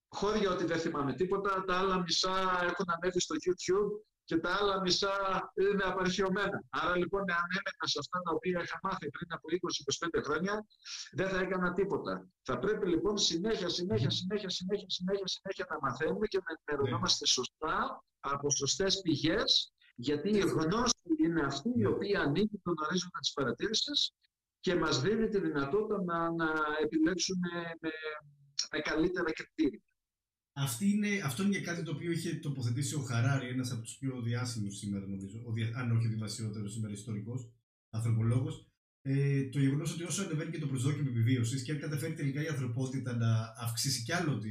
χώρια ότι δεν θυμάμαι τίποτα, τα άλλα μισά έχουν ανέβει στο YouTube και τα άλλα μισά είναι απαρχαιωμένα. Άρα λοιπόν, αν έμενα σε αυτά τα οποία είχα μάθει πριν από 20-25 χρόνια, δεν θα έκανα τίποτα. Θα πρέπει λοιπόν συνέχεια, συνέχεια, συνέχεια, συνέχεια, συνέχεια, συνέχεια να μαθαίνουμε και να ενημερωνόμαστε σωστά από σωστές πηγές γιατί η γνώση είναι αυτή η οποία ανοίγει τον ορίζοντα της παρατήρησης και μας δίνει τη δυνατότητα να, να επιλέξουμε με, με καλύτερα κριτήρια. Αυτή είναι, αυτό είναι κάτι το οποίο είχε τοποθετήσει ο Χαράρη, ένας από τους πιο διάσημους σήμερα, νομίζω, ο, αν όχι ο δημασιότερο σήμερα ιστορικός, ανθρωπολόγος. Ε, το γεγονός ότι όσο ανεβαίνει και το προσδόκιμο επιβίωσης και αν καταφέρει τελικά η ανθρωπότητα να αυξήσει κι άλλο τη,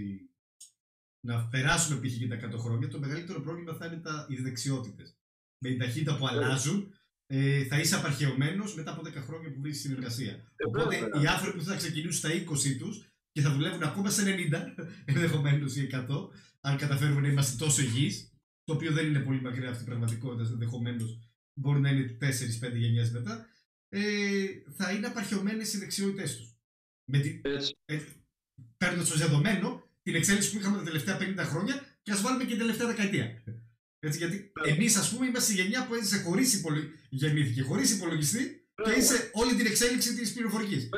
να περάσουμε π.χ. και τα 100 χρόνια, το μεγαλύτερο πρόβλημα θα είναι τα, οι δεξιότητες με την ταχύτητα που αλλάζουν, ε, θα είσαι απαρχαιωμένος μετά από 10 χρόνια που βρίσκει συνεργασία. Ε, Οπότε οι άνθρωποι που θα ξεκινήσουν στα 20 τους και θα δουλεύουν ακόμα σε 90, ενδεχομένως ή 100, αν καταφέρουμε να είμαστε τόσο υγιείς, το οποίο δεν είναι πολύ μακριά αυτή η πραγματικότητα, ενδεχομένως μπορεί να είναι 4-5 γενιές μετά, ε, θα είναι απαρχαιωμένες οι δεξιότητές τους. Με την, ε, Παίρνοντας ως δεδομένο την εξέλιξη που είχαμε τα τελευταία 50 χρόνια και ας βάλουμε και την τελευταία δεκαετία. Έτσι, γιατί εμείς, ας πούμε, είμαστε στη γενιά που έζησε χωρίς υπολο... γεννήθηκε χωρίς υπολογιστή και είσαι όλη την εξέλιξη της πληροφορικής.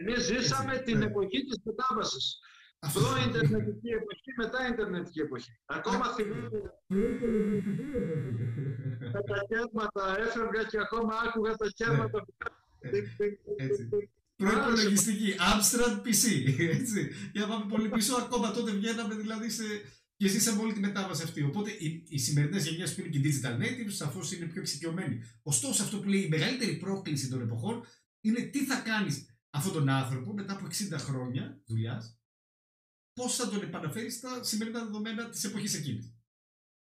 Εμείς ζήσαμε ναι. την εποχή της μετάβασης. Προ-Ιντερνετική εποχή, μετά Ιντερνετική εποχή. Ακόμα θυμάμαι. Με τα κέρματα έφευγα και ακόμα άκουγα τα κέρματα. Προϋπολογιστική, Amstrad PC. Έτσι. Για να πάμε πολύ πίσω, ακόμα τότε βγαίναμε δηλαδή σε και ζήσαμε όλη τη μετάβαση αυτή. Οπότε οι, οι σημερινές γενιές που είναι και digital natives σαφώς είναι πιο εξοικειωμένοι. Ωστόσο, αυτό που λέει η μεγαλύτερη πρόκληση των εποχών είναι τι θα κάνεις αυτόν τον άνθρωπο μετά από 60 χρόνια δουλειάς, πώς θα τον επαναφέρεις στα σημερινά δεδομένα της εποχής εκείνης.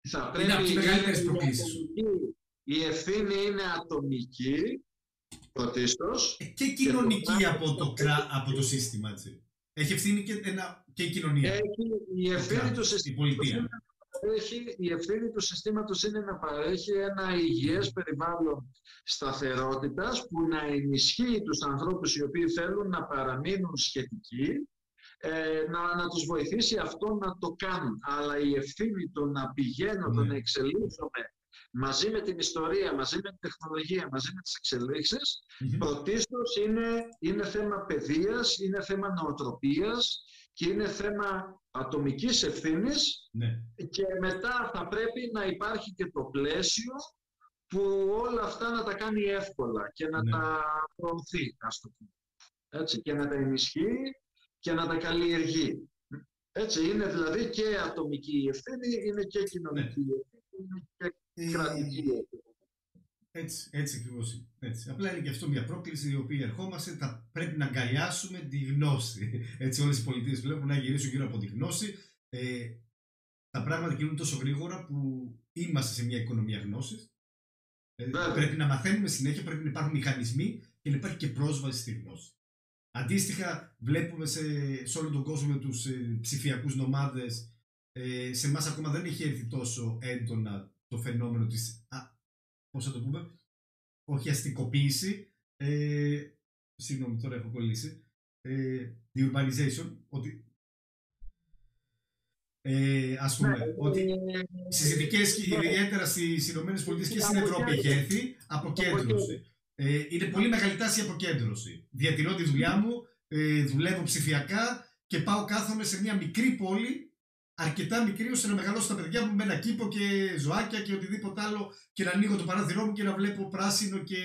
Θα πρέπει είναι από τις μεγαλύτερες προκλήσεις. Η ευθύνη είναι ατομική, πρωτίστως. Ε, και κοινωνική από, το, από το σύστημα. Έτσι. Έχει ευθύνη και, ένα, και η κοινωνία. Έχει η ευθύνη του Η πολιτεία. παρέχει, η ευθύνη του συστήματος είναι να παρέχει ένα υγιές περιβάλλον σταθερότητας που να ενισχύει τους ανθρώπους οι οποίοι θέλουν να παραμείνουν σχετικοί ε, να, να τους βοηθήσει αυτό να το κάνουν. Αλλά η ευθύνη το να πηγαίνω, το ναι. να εξελίσσομαι μαζί με την ιστορία, μαζί με την τεχνολογία, μαζί με τις εξελίξεις, mm-hmm. πρωτίστως είναι, είναι θέμα παιδείας, είναι θέμα νοοτροπίας και είναι θέμα ατομικής ευθύνης ναι. και μετά θα πρέπει να υπάρχει και το πλαίσιο που όλα αυτά να τα κάνει εύκολα και να ναι. τα προωθεί, ας το πούμε. Έτσι, και να τα ενισχύει και να τα καλλιεργεί. Έτσι, είναι δηλαδή και ατομική η ευθύνη, είναι και κοινωνική ναι. ευθύνη, είναι και ε, κρατική ευθύνη. Έτσι, έτσι ακριβώς. Έτσι. Απλά είναι και αυτό μια πρόκληση η οποία ερχόμαστε. Θα πρέπει να αγκαλιάσουμε τη γνώση. Έτσι, όλες οι πολιτείες βλέπουν να γυρίσουν γύρω από τη γνώση. Ε, τα πράγματα κινούν τόσο γρήγορα που είμαστε σε μια οικονομία γνώσης. Ε, πρέπει να μαθαίνουμε συνέχεια, πρέπει να υπάρχουν μηχανισμοί και να υπάρχει και πρόσβαση στη γνώση. Αντίστοιχα, βλέπουμε σε, σε όλο τον κόσμο με τους ε, ψηφιακούς νομάδες, ε, σε εμάς ακόμα δεν έχει έρθει τόσο έντονα το φαινόμενο της, α, πώς θα το πούμε, όχι αστικοποίηση, ε, συγγνώμη τώρα έχω κολλήσει, ε, the urbanization, ότι ε, ας πούμε, ναι, ότι στις ειδικές, ιδιαίτερα στις Ηνωμένες Πολιτείες και στην Ευρώπη έχει έρθει αποκέντρωση. Ε, είναι πολύ μεγάλη τάση η αποκέντρωση. Διατηρώ τη δουλειά μου, ε, δουλεύω ψηφιακά και πάω κάθομαι σε μια μικρή πόλη, αρκετά μικρή ώστε να μεγαλώσω τα παιδιά μου με ένα κήπο και ζωάκια και οτιδήποτε άλλο και να ανοίγω το παράθυρό μου και να βλέπω πράσινο και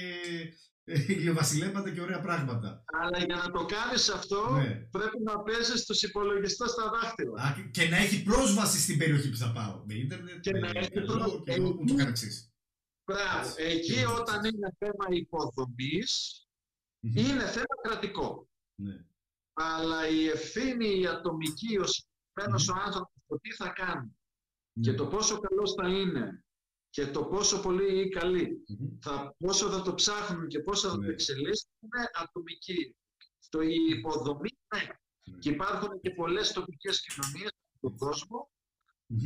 ε, ηλιοβασιλέματα και ωραία πράγματα. Αλλά για να το κάνεις αυτό ναι. πρέπει να παίζεις τους υπολογιστές στα δάχτυλα. Α, και να έχει πρόσβαση στην περιοχή που θα πάω. Με ίντερνετ, και με να έχει πρόσβαση. Και ούτω καθεξής. Μπράβο. Εκεί όταν είναι θέμα είναι θέμα κρατικό. Ναι. Αλλά η ευθύνη η ατομική, ο συγκεκριμένο ο άνθρωπος, το τι θα κάνει και ναι. το πόσο καλός θα είναι και το πόσο πολύ ή καλή, θα, πόσο θα το ψάχνουν και πόσο θα το ναι. εξελίσσουν, είναι ατομική. Το η υποδομή, ναι. Και υπάρχουν και πολλές τοπικές κοινωνίες στον κόσμο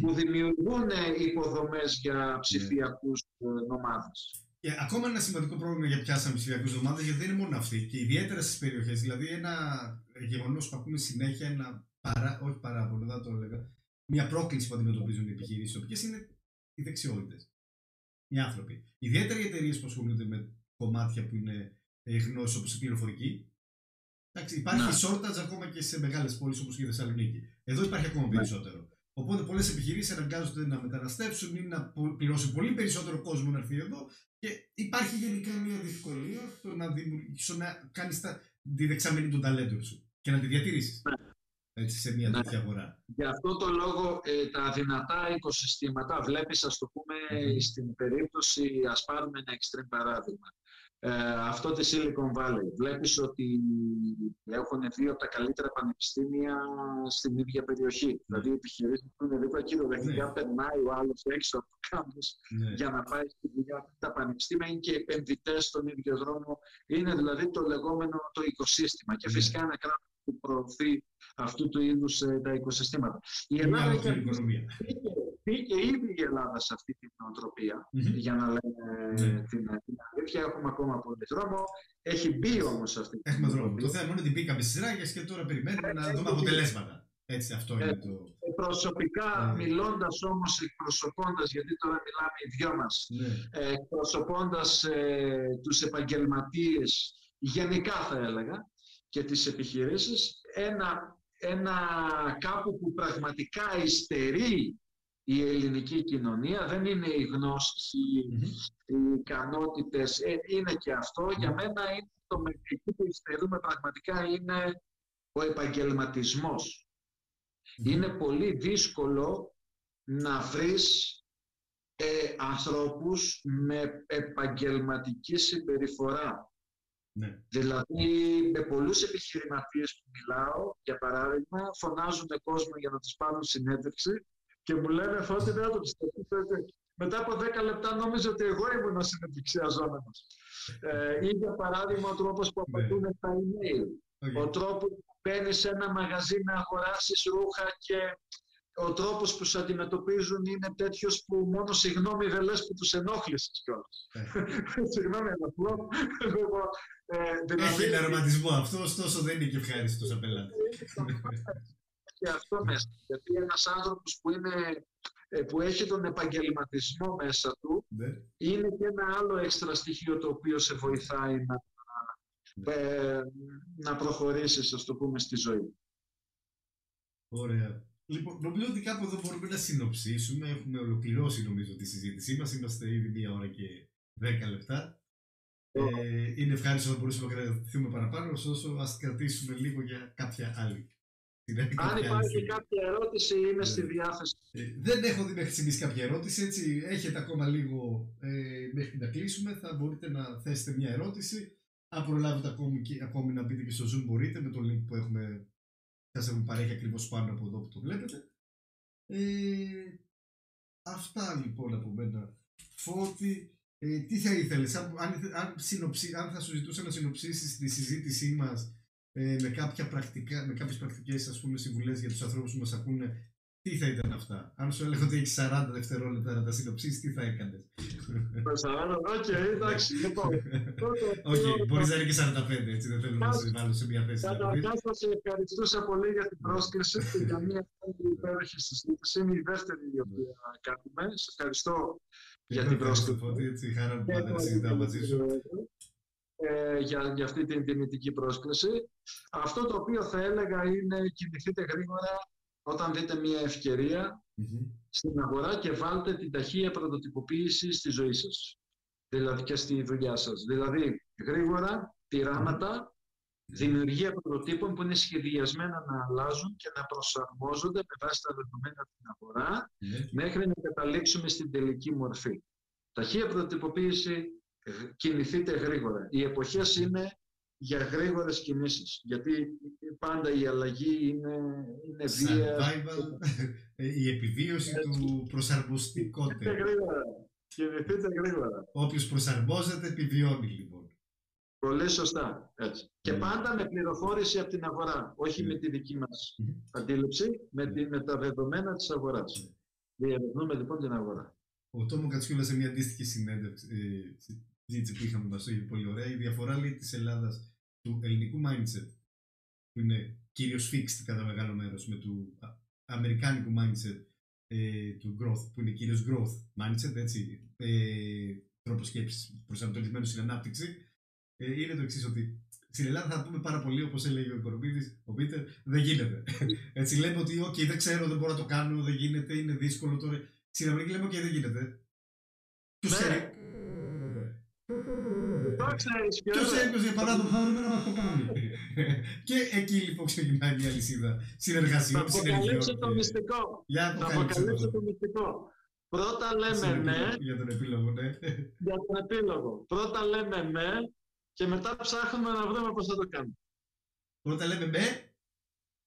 που δημιουργούν υποδομές για ψηφιακούς ναι. νομάδες. Και ακόμα ένα σημαντικό πρόβλημα για πιάσαμε ψηφιακούς εβδομάδε, γιατί δεν είναι μόνο αυτή. Και ιδιαίτερα στις περιοχές. Δηλαδή, ένα γεγονός που ακούμε συνέχεια, ένα παρά, όχι παράπονο, δεν το έλεγα, μια πρόκληση που αντιμετωπίζουν οι επιχειρήσεις, οποίες είναι οι δεξιότητες. Οι άνθρωποι. Ιδιαίτερα οι εταιρείες που ασχολούνται με κομμάτια που είναι ε, γνώση όπως η πληροφορική. Εντάξει, υπάρχει ναι. shortage ακόμα και σε μεγάλες πόλεις όπως και η Θεσσαλονίκη. Εδώ υπάρχει ακόμα ναι. περισσότερο. Οπότε πολλές επιχειρήσεις αναγκάζονται να μεταναστεύσουν ή να πληρώσουν πολύ περισσότερο κόσμο να έρθει εδώ και υπάρχει γενικά μια δυσκολία στο να, δημιουργήσει, να κάνεις τη δεξαμενή των ταλέντων σου και να τη διατηρήσεις. Ναι. Έτσι, σε μια ναι. τέτοια αγορά. Γι' αυτό το λόγο ε, τα δυνατά οικοσυστήματα βλέπεις, ας το πούμε, στην περίπτωση, ας πάρουμε ένα extreme παράδειγμα. Ε, αυτό τη Silicon Valley. Βλέπεις ότι έχουν δύο από τα καλύτερα πανεπιστήμια στην ίδια περιοχή. Ναι. Δηλαδή, οι επιχειρήσεις που είναι δίπλα κυριολεκτικά ναι. περνάει ο άλλος έξω από το κάμπους ναι. για να πάει στη δουλειά. Τα πανεπιστήμια είναι και επενδυτές στον ίδιο δρόμο. Είναι δηλαδή το λεγόμενο το οικοσύστημα. Και ναι. φυσικά ένα κράτος που προωθεί αυτού του είδους ε, τα οικοσυστήματα. Η Ελλάδα έχει Μπήκε ήδη η Ελλάδα σε αυτή την νοοτροπία, για να λέμε ναι. την, την αλήθεια. Έχουμε ακόμα πολύ δρόμο. Έχει μπει όμως αυτή την Έχουμε δρόμο. Το θέμα είναι ότι μπήκαμε στις ράγες και τώρα περιμένουμε να δούμε αποτελέσματα. Έτσι, αυτό είναι το. Ε, προσωπικά, yeah. Ναι. μιλώντας όμως, εκπροσωπώντας, γιατί τώρα μιλάμε οι δυο μας, yeah. Ναι. εκπροσωπώντας ε, τους επαγγελματίες, γενικά θα έλεγα, και τις επιχειρήσεις, ένα, ένα κάπου που πραγματικά υστερεί η ελληνική κοινωνία, δεν είναι οι γνώσεις, οι, mm-hmm. ικανότητες, ε, είναι και αυτό. Για μένα είναι το εκεί που υστερούμε πραγματικά είναι ο επαγγελματισμός. Είναι πολύ δύσκολο να βρεις ε, ανθρώπους με επαγγελματική συμπεριφορά. Ναι. Δηλαδή, με πολλούς επιχειρηματίες που μιλάω, για παράδειγμα, φωνάζουν κόσμο για να τους πάρουν συνέντευξη και μου λένε Φώτη, δεν το πιστεύω. Μετά από 10 λεπτά νόμιζα ότι εγώ ήμουν ο συνεντευξιαζόμενος. Ε, ή για παράδειγμα, ο τρόπος που ναι. απαντούν ναι. στα email. Ο τρόπος που μπαίνεις σε ένα μαγαζί να αγοράσεις ρούχα και ο τρόπος που σε αντιμετωπίζουν είναι τέτοιος που μόνο συγγνώμη δεν λες που τους ενόχλησες κιόλας. Ε. συγγνώμη, αλλά αυτό. Ε, δηλαδή, Έχει ένα ρομαντισμό αυτό, ωστόσο δεν είναι και ευχάριστος σαν πελάτη. και αυτό μέσα. Γιατί ένας άνθρωπος που, είναι, ε, που έχει τον επαγγελματισμό μέσα του, ναι. είναι και ένα άλλο έξτρα στοιχείο το οποίο σε βοηθάει να, ναι. ε, να προχωρήσεις, ας το πούμε, στη ζωή. Ωραία. Λοιπόν, νομίζω ότι κάπου εδώ μπορούμε να συνοψίσουμε. Έχουμε ολοκληρώσει νομίζω τη συζήτησή μας. Είμαστε ήδη μία ώρα και δέκα λεπτά. Ε, είναι ευχάριστο να μπορούσαμε να κρατηθούμε παραπάνω, ωστόσο ας κρατήσουμε λίγο για κάποια άλλη. Αν υπάρχει κάποια ερώτηση, είμαι στη ναι. διάθεση. Ε, δεν έχω δει μέχρι στιγμής κάποια ερώτηση. Έτσι, έχετε ακόμα λίγο ε, μέχρι να κλείσουμε. Θα μπορείτε να θέσετε μια ερώτηση. Αν προλάβετε ακόμη, ακόμη να μπείτε και στο Zoom, μπορείτε με το link που έχουμε σας έχουμε παρέχει ακριβώς πάνω από εδώ που το βλέπετε. Ε, αυτά λοιπόν από μένα. Φώτη, ε, τι θα ήθελες, αν, αν, αν, αν θα σου ζητούσα να συνοψίσεις τη συζήτησή μας ε, με, κάποια πρακτικά, με κάποιες πρακτικές ας πούμε, συμβουλές για τους ανθρώπους που μας ακούνε τι θα ήταν αυτά; Αν σου έλεγα ότι έχεις 40 δευτερόλεπτα να τα συνοψίσεις, τι θα έκανες; 40, οκ, εντάξει. Λοιπόν, Όχι, μπορείς να είναι και 45, έτσι δεν θέλω να σε βάλω σε μια θέση. Καταρχάς, θα σε ευχαριστούσα πολύ για την πρόσκληση και για μια υπέροχη συζήτηση. Είναι η δεύτερη η οποία κάνουμε. Σε ευχαριστώ για την πρόσκληση. Έτσι, χαρά που πάντα να συζητάω μαζί σου. Ε, για, για αυτή την τιμητική πρόσκληση. Αυτό το οποίο θα έλεγα είναι κινηθείτε γρήγορα, όταν δείτε μια ευκαιρια στην αγορά και βάλτε την ταχεία πρωτοτυποποίηση στη ζωή σας. Δηλαδή και στη δουλειά σας. Δηλαδή γρήγορα, πειράματα, δημιουργία πρωτοτύπων που είναι σχεδιασμένα να αλλάζουν και να προσαρμόζονται με βάση τα δεδομένα την αγορά μέχρι να καταλήξουμε στην τελική μορφή. Ταχεία πρωτοτυποποίηση, κινηθείτε γρήγορα. Οι εποχές είναι για γρήγορες κινήσεις. Γιατί πάντα η αλλαγή είναι, είναι βία. η επιβίωση του προσαρμοστικότητα. γρήγορα. Κινηθείτε γρήγορα. Όποιος προσαρμόζεται επιβιώνει λοιπόν. Πολύ σωστά. Έτσι. Και ναι. πάντα με πληροφόρηση από την αγορά, όχι με ναι. τη δική μας αντίληψη, με, τη, με τα δεδομένα της αγοράς. Διερευνούμε λοιπόν την αγορά. Ο Τόμο Κατσιούλα σε μια αντίστοιχη συνέντευξη, ε, συζήτηση που είχαμε μας είπε πολύ ωραία. Η διαφορά λέει της Ελλάδας του ελληνικού mindset που είναι κυρίως fixed κατά μεγάλο μέρος με του αμερικάνικου mindset ε, του growth που είναι κυρίως growth mindset έτσι, ε, τρόπο σκέψης προσανατολισμένος στην ανάπτυξη ε, είναι το εξής ότι στην Ελλάδα θα πούμε πάρα πολύ όπως έλεγε ο Κορμπίδης, ο Πίτερ, δεν γίνεται. έτσι λέμε ότι okay, δεν ξέρω, δεν μπορώ να το κάνω, δεν γίνεται, είναι δύσκολο τώρα. Στην Αμερική λέμε okay, δεν γίνεται. Τους ναι. Ποιος έπαιζε παράδοξο να μα το κάνει. Και εκεί λοιπόν ξεκινάει μια λυσίδα συνεργασιών. Να αποκαλύψω το μυστικό. Να αποκαλύψω το μυστικό. Πρώτα λέμε ναι. Για τον επίλογο, ναι. Για τον επίλογο. Πρώτα λέμε ναι και μετά ψάχνουμε να βρούμε πώς θα το κάνουμε. Πρώτα λέμε ναι.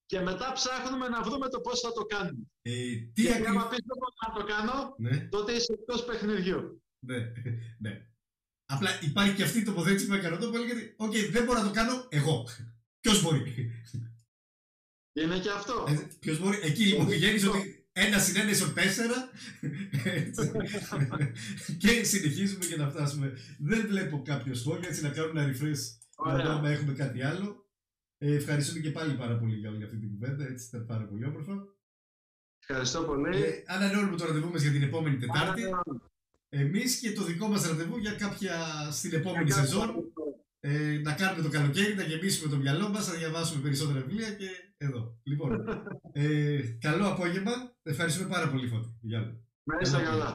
Και μετά ψάχνουμε να βρούμε το πώς θα το κάνουμε. Ε, τι και αν πεις να το κάνω, ναι. τότε είσαι εκτός παιχνιδιού. Ναι, ναι. Απλά υπάρχει και αυτή η τοποθέτηση που έκανε το γιατί, οκ, δεν μπορώ να το κάνω εγώ. Ποιος μπορεί; Είναι και αυτό. Ε, Ποιος μπορεί; Εκεί λοιπόν πηγαίνει ότι ένα συν ένα ίσο τέσσερα. και συνεχίζουμε και να φτάσουμε. Δεν βλέπω κάποιο σχόλιο, έτσι να κάνουμε ένα refresh. Να δούμε έχουμε κάτι άλλο. Ε, ευχαριστούμε και πάλι πάρα πολύ για όλη αυτή την κουβέντα. Έτσι ήταν πάρα πολύ όμορφα. Ευχαριστώ πολύ. Ε, ανανεώνουμε το ραντεβού μας για την επόμενη Τετάρτη. Εμείς και το δικό μας ραντεβού για κάποια στην επόμενη σεζόν. Ε, να κάνουμε το καλοκαίρι, να γεμίσουμε το μυαλό μας, να διαβάσουμε περισσότερα βιβλία και εδώ. Λοιπόν, ε, καλό απόγευμα. Ευχαριστούμε πάρα πολύ, Φώτη. Γεια σας. καλά.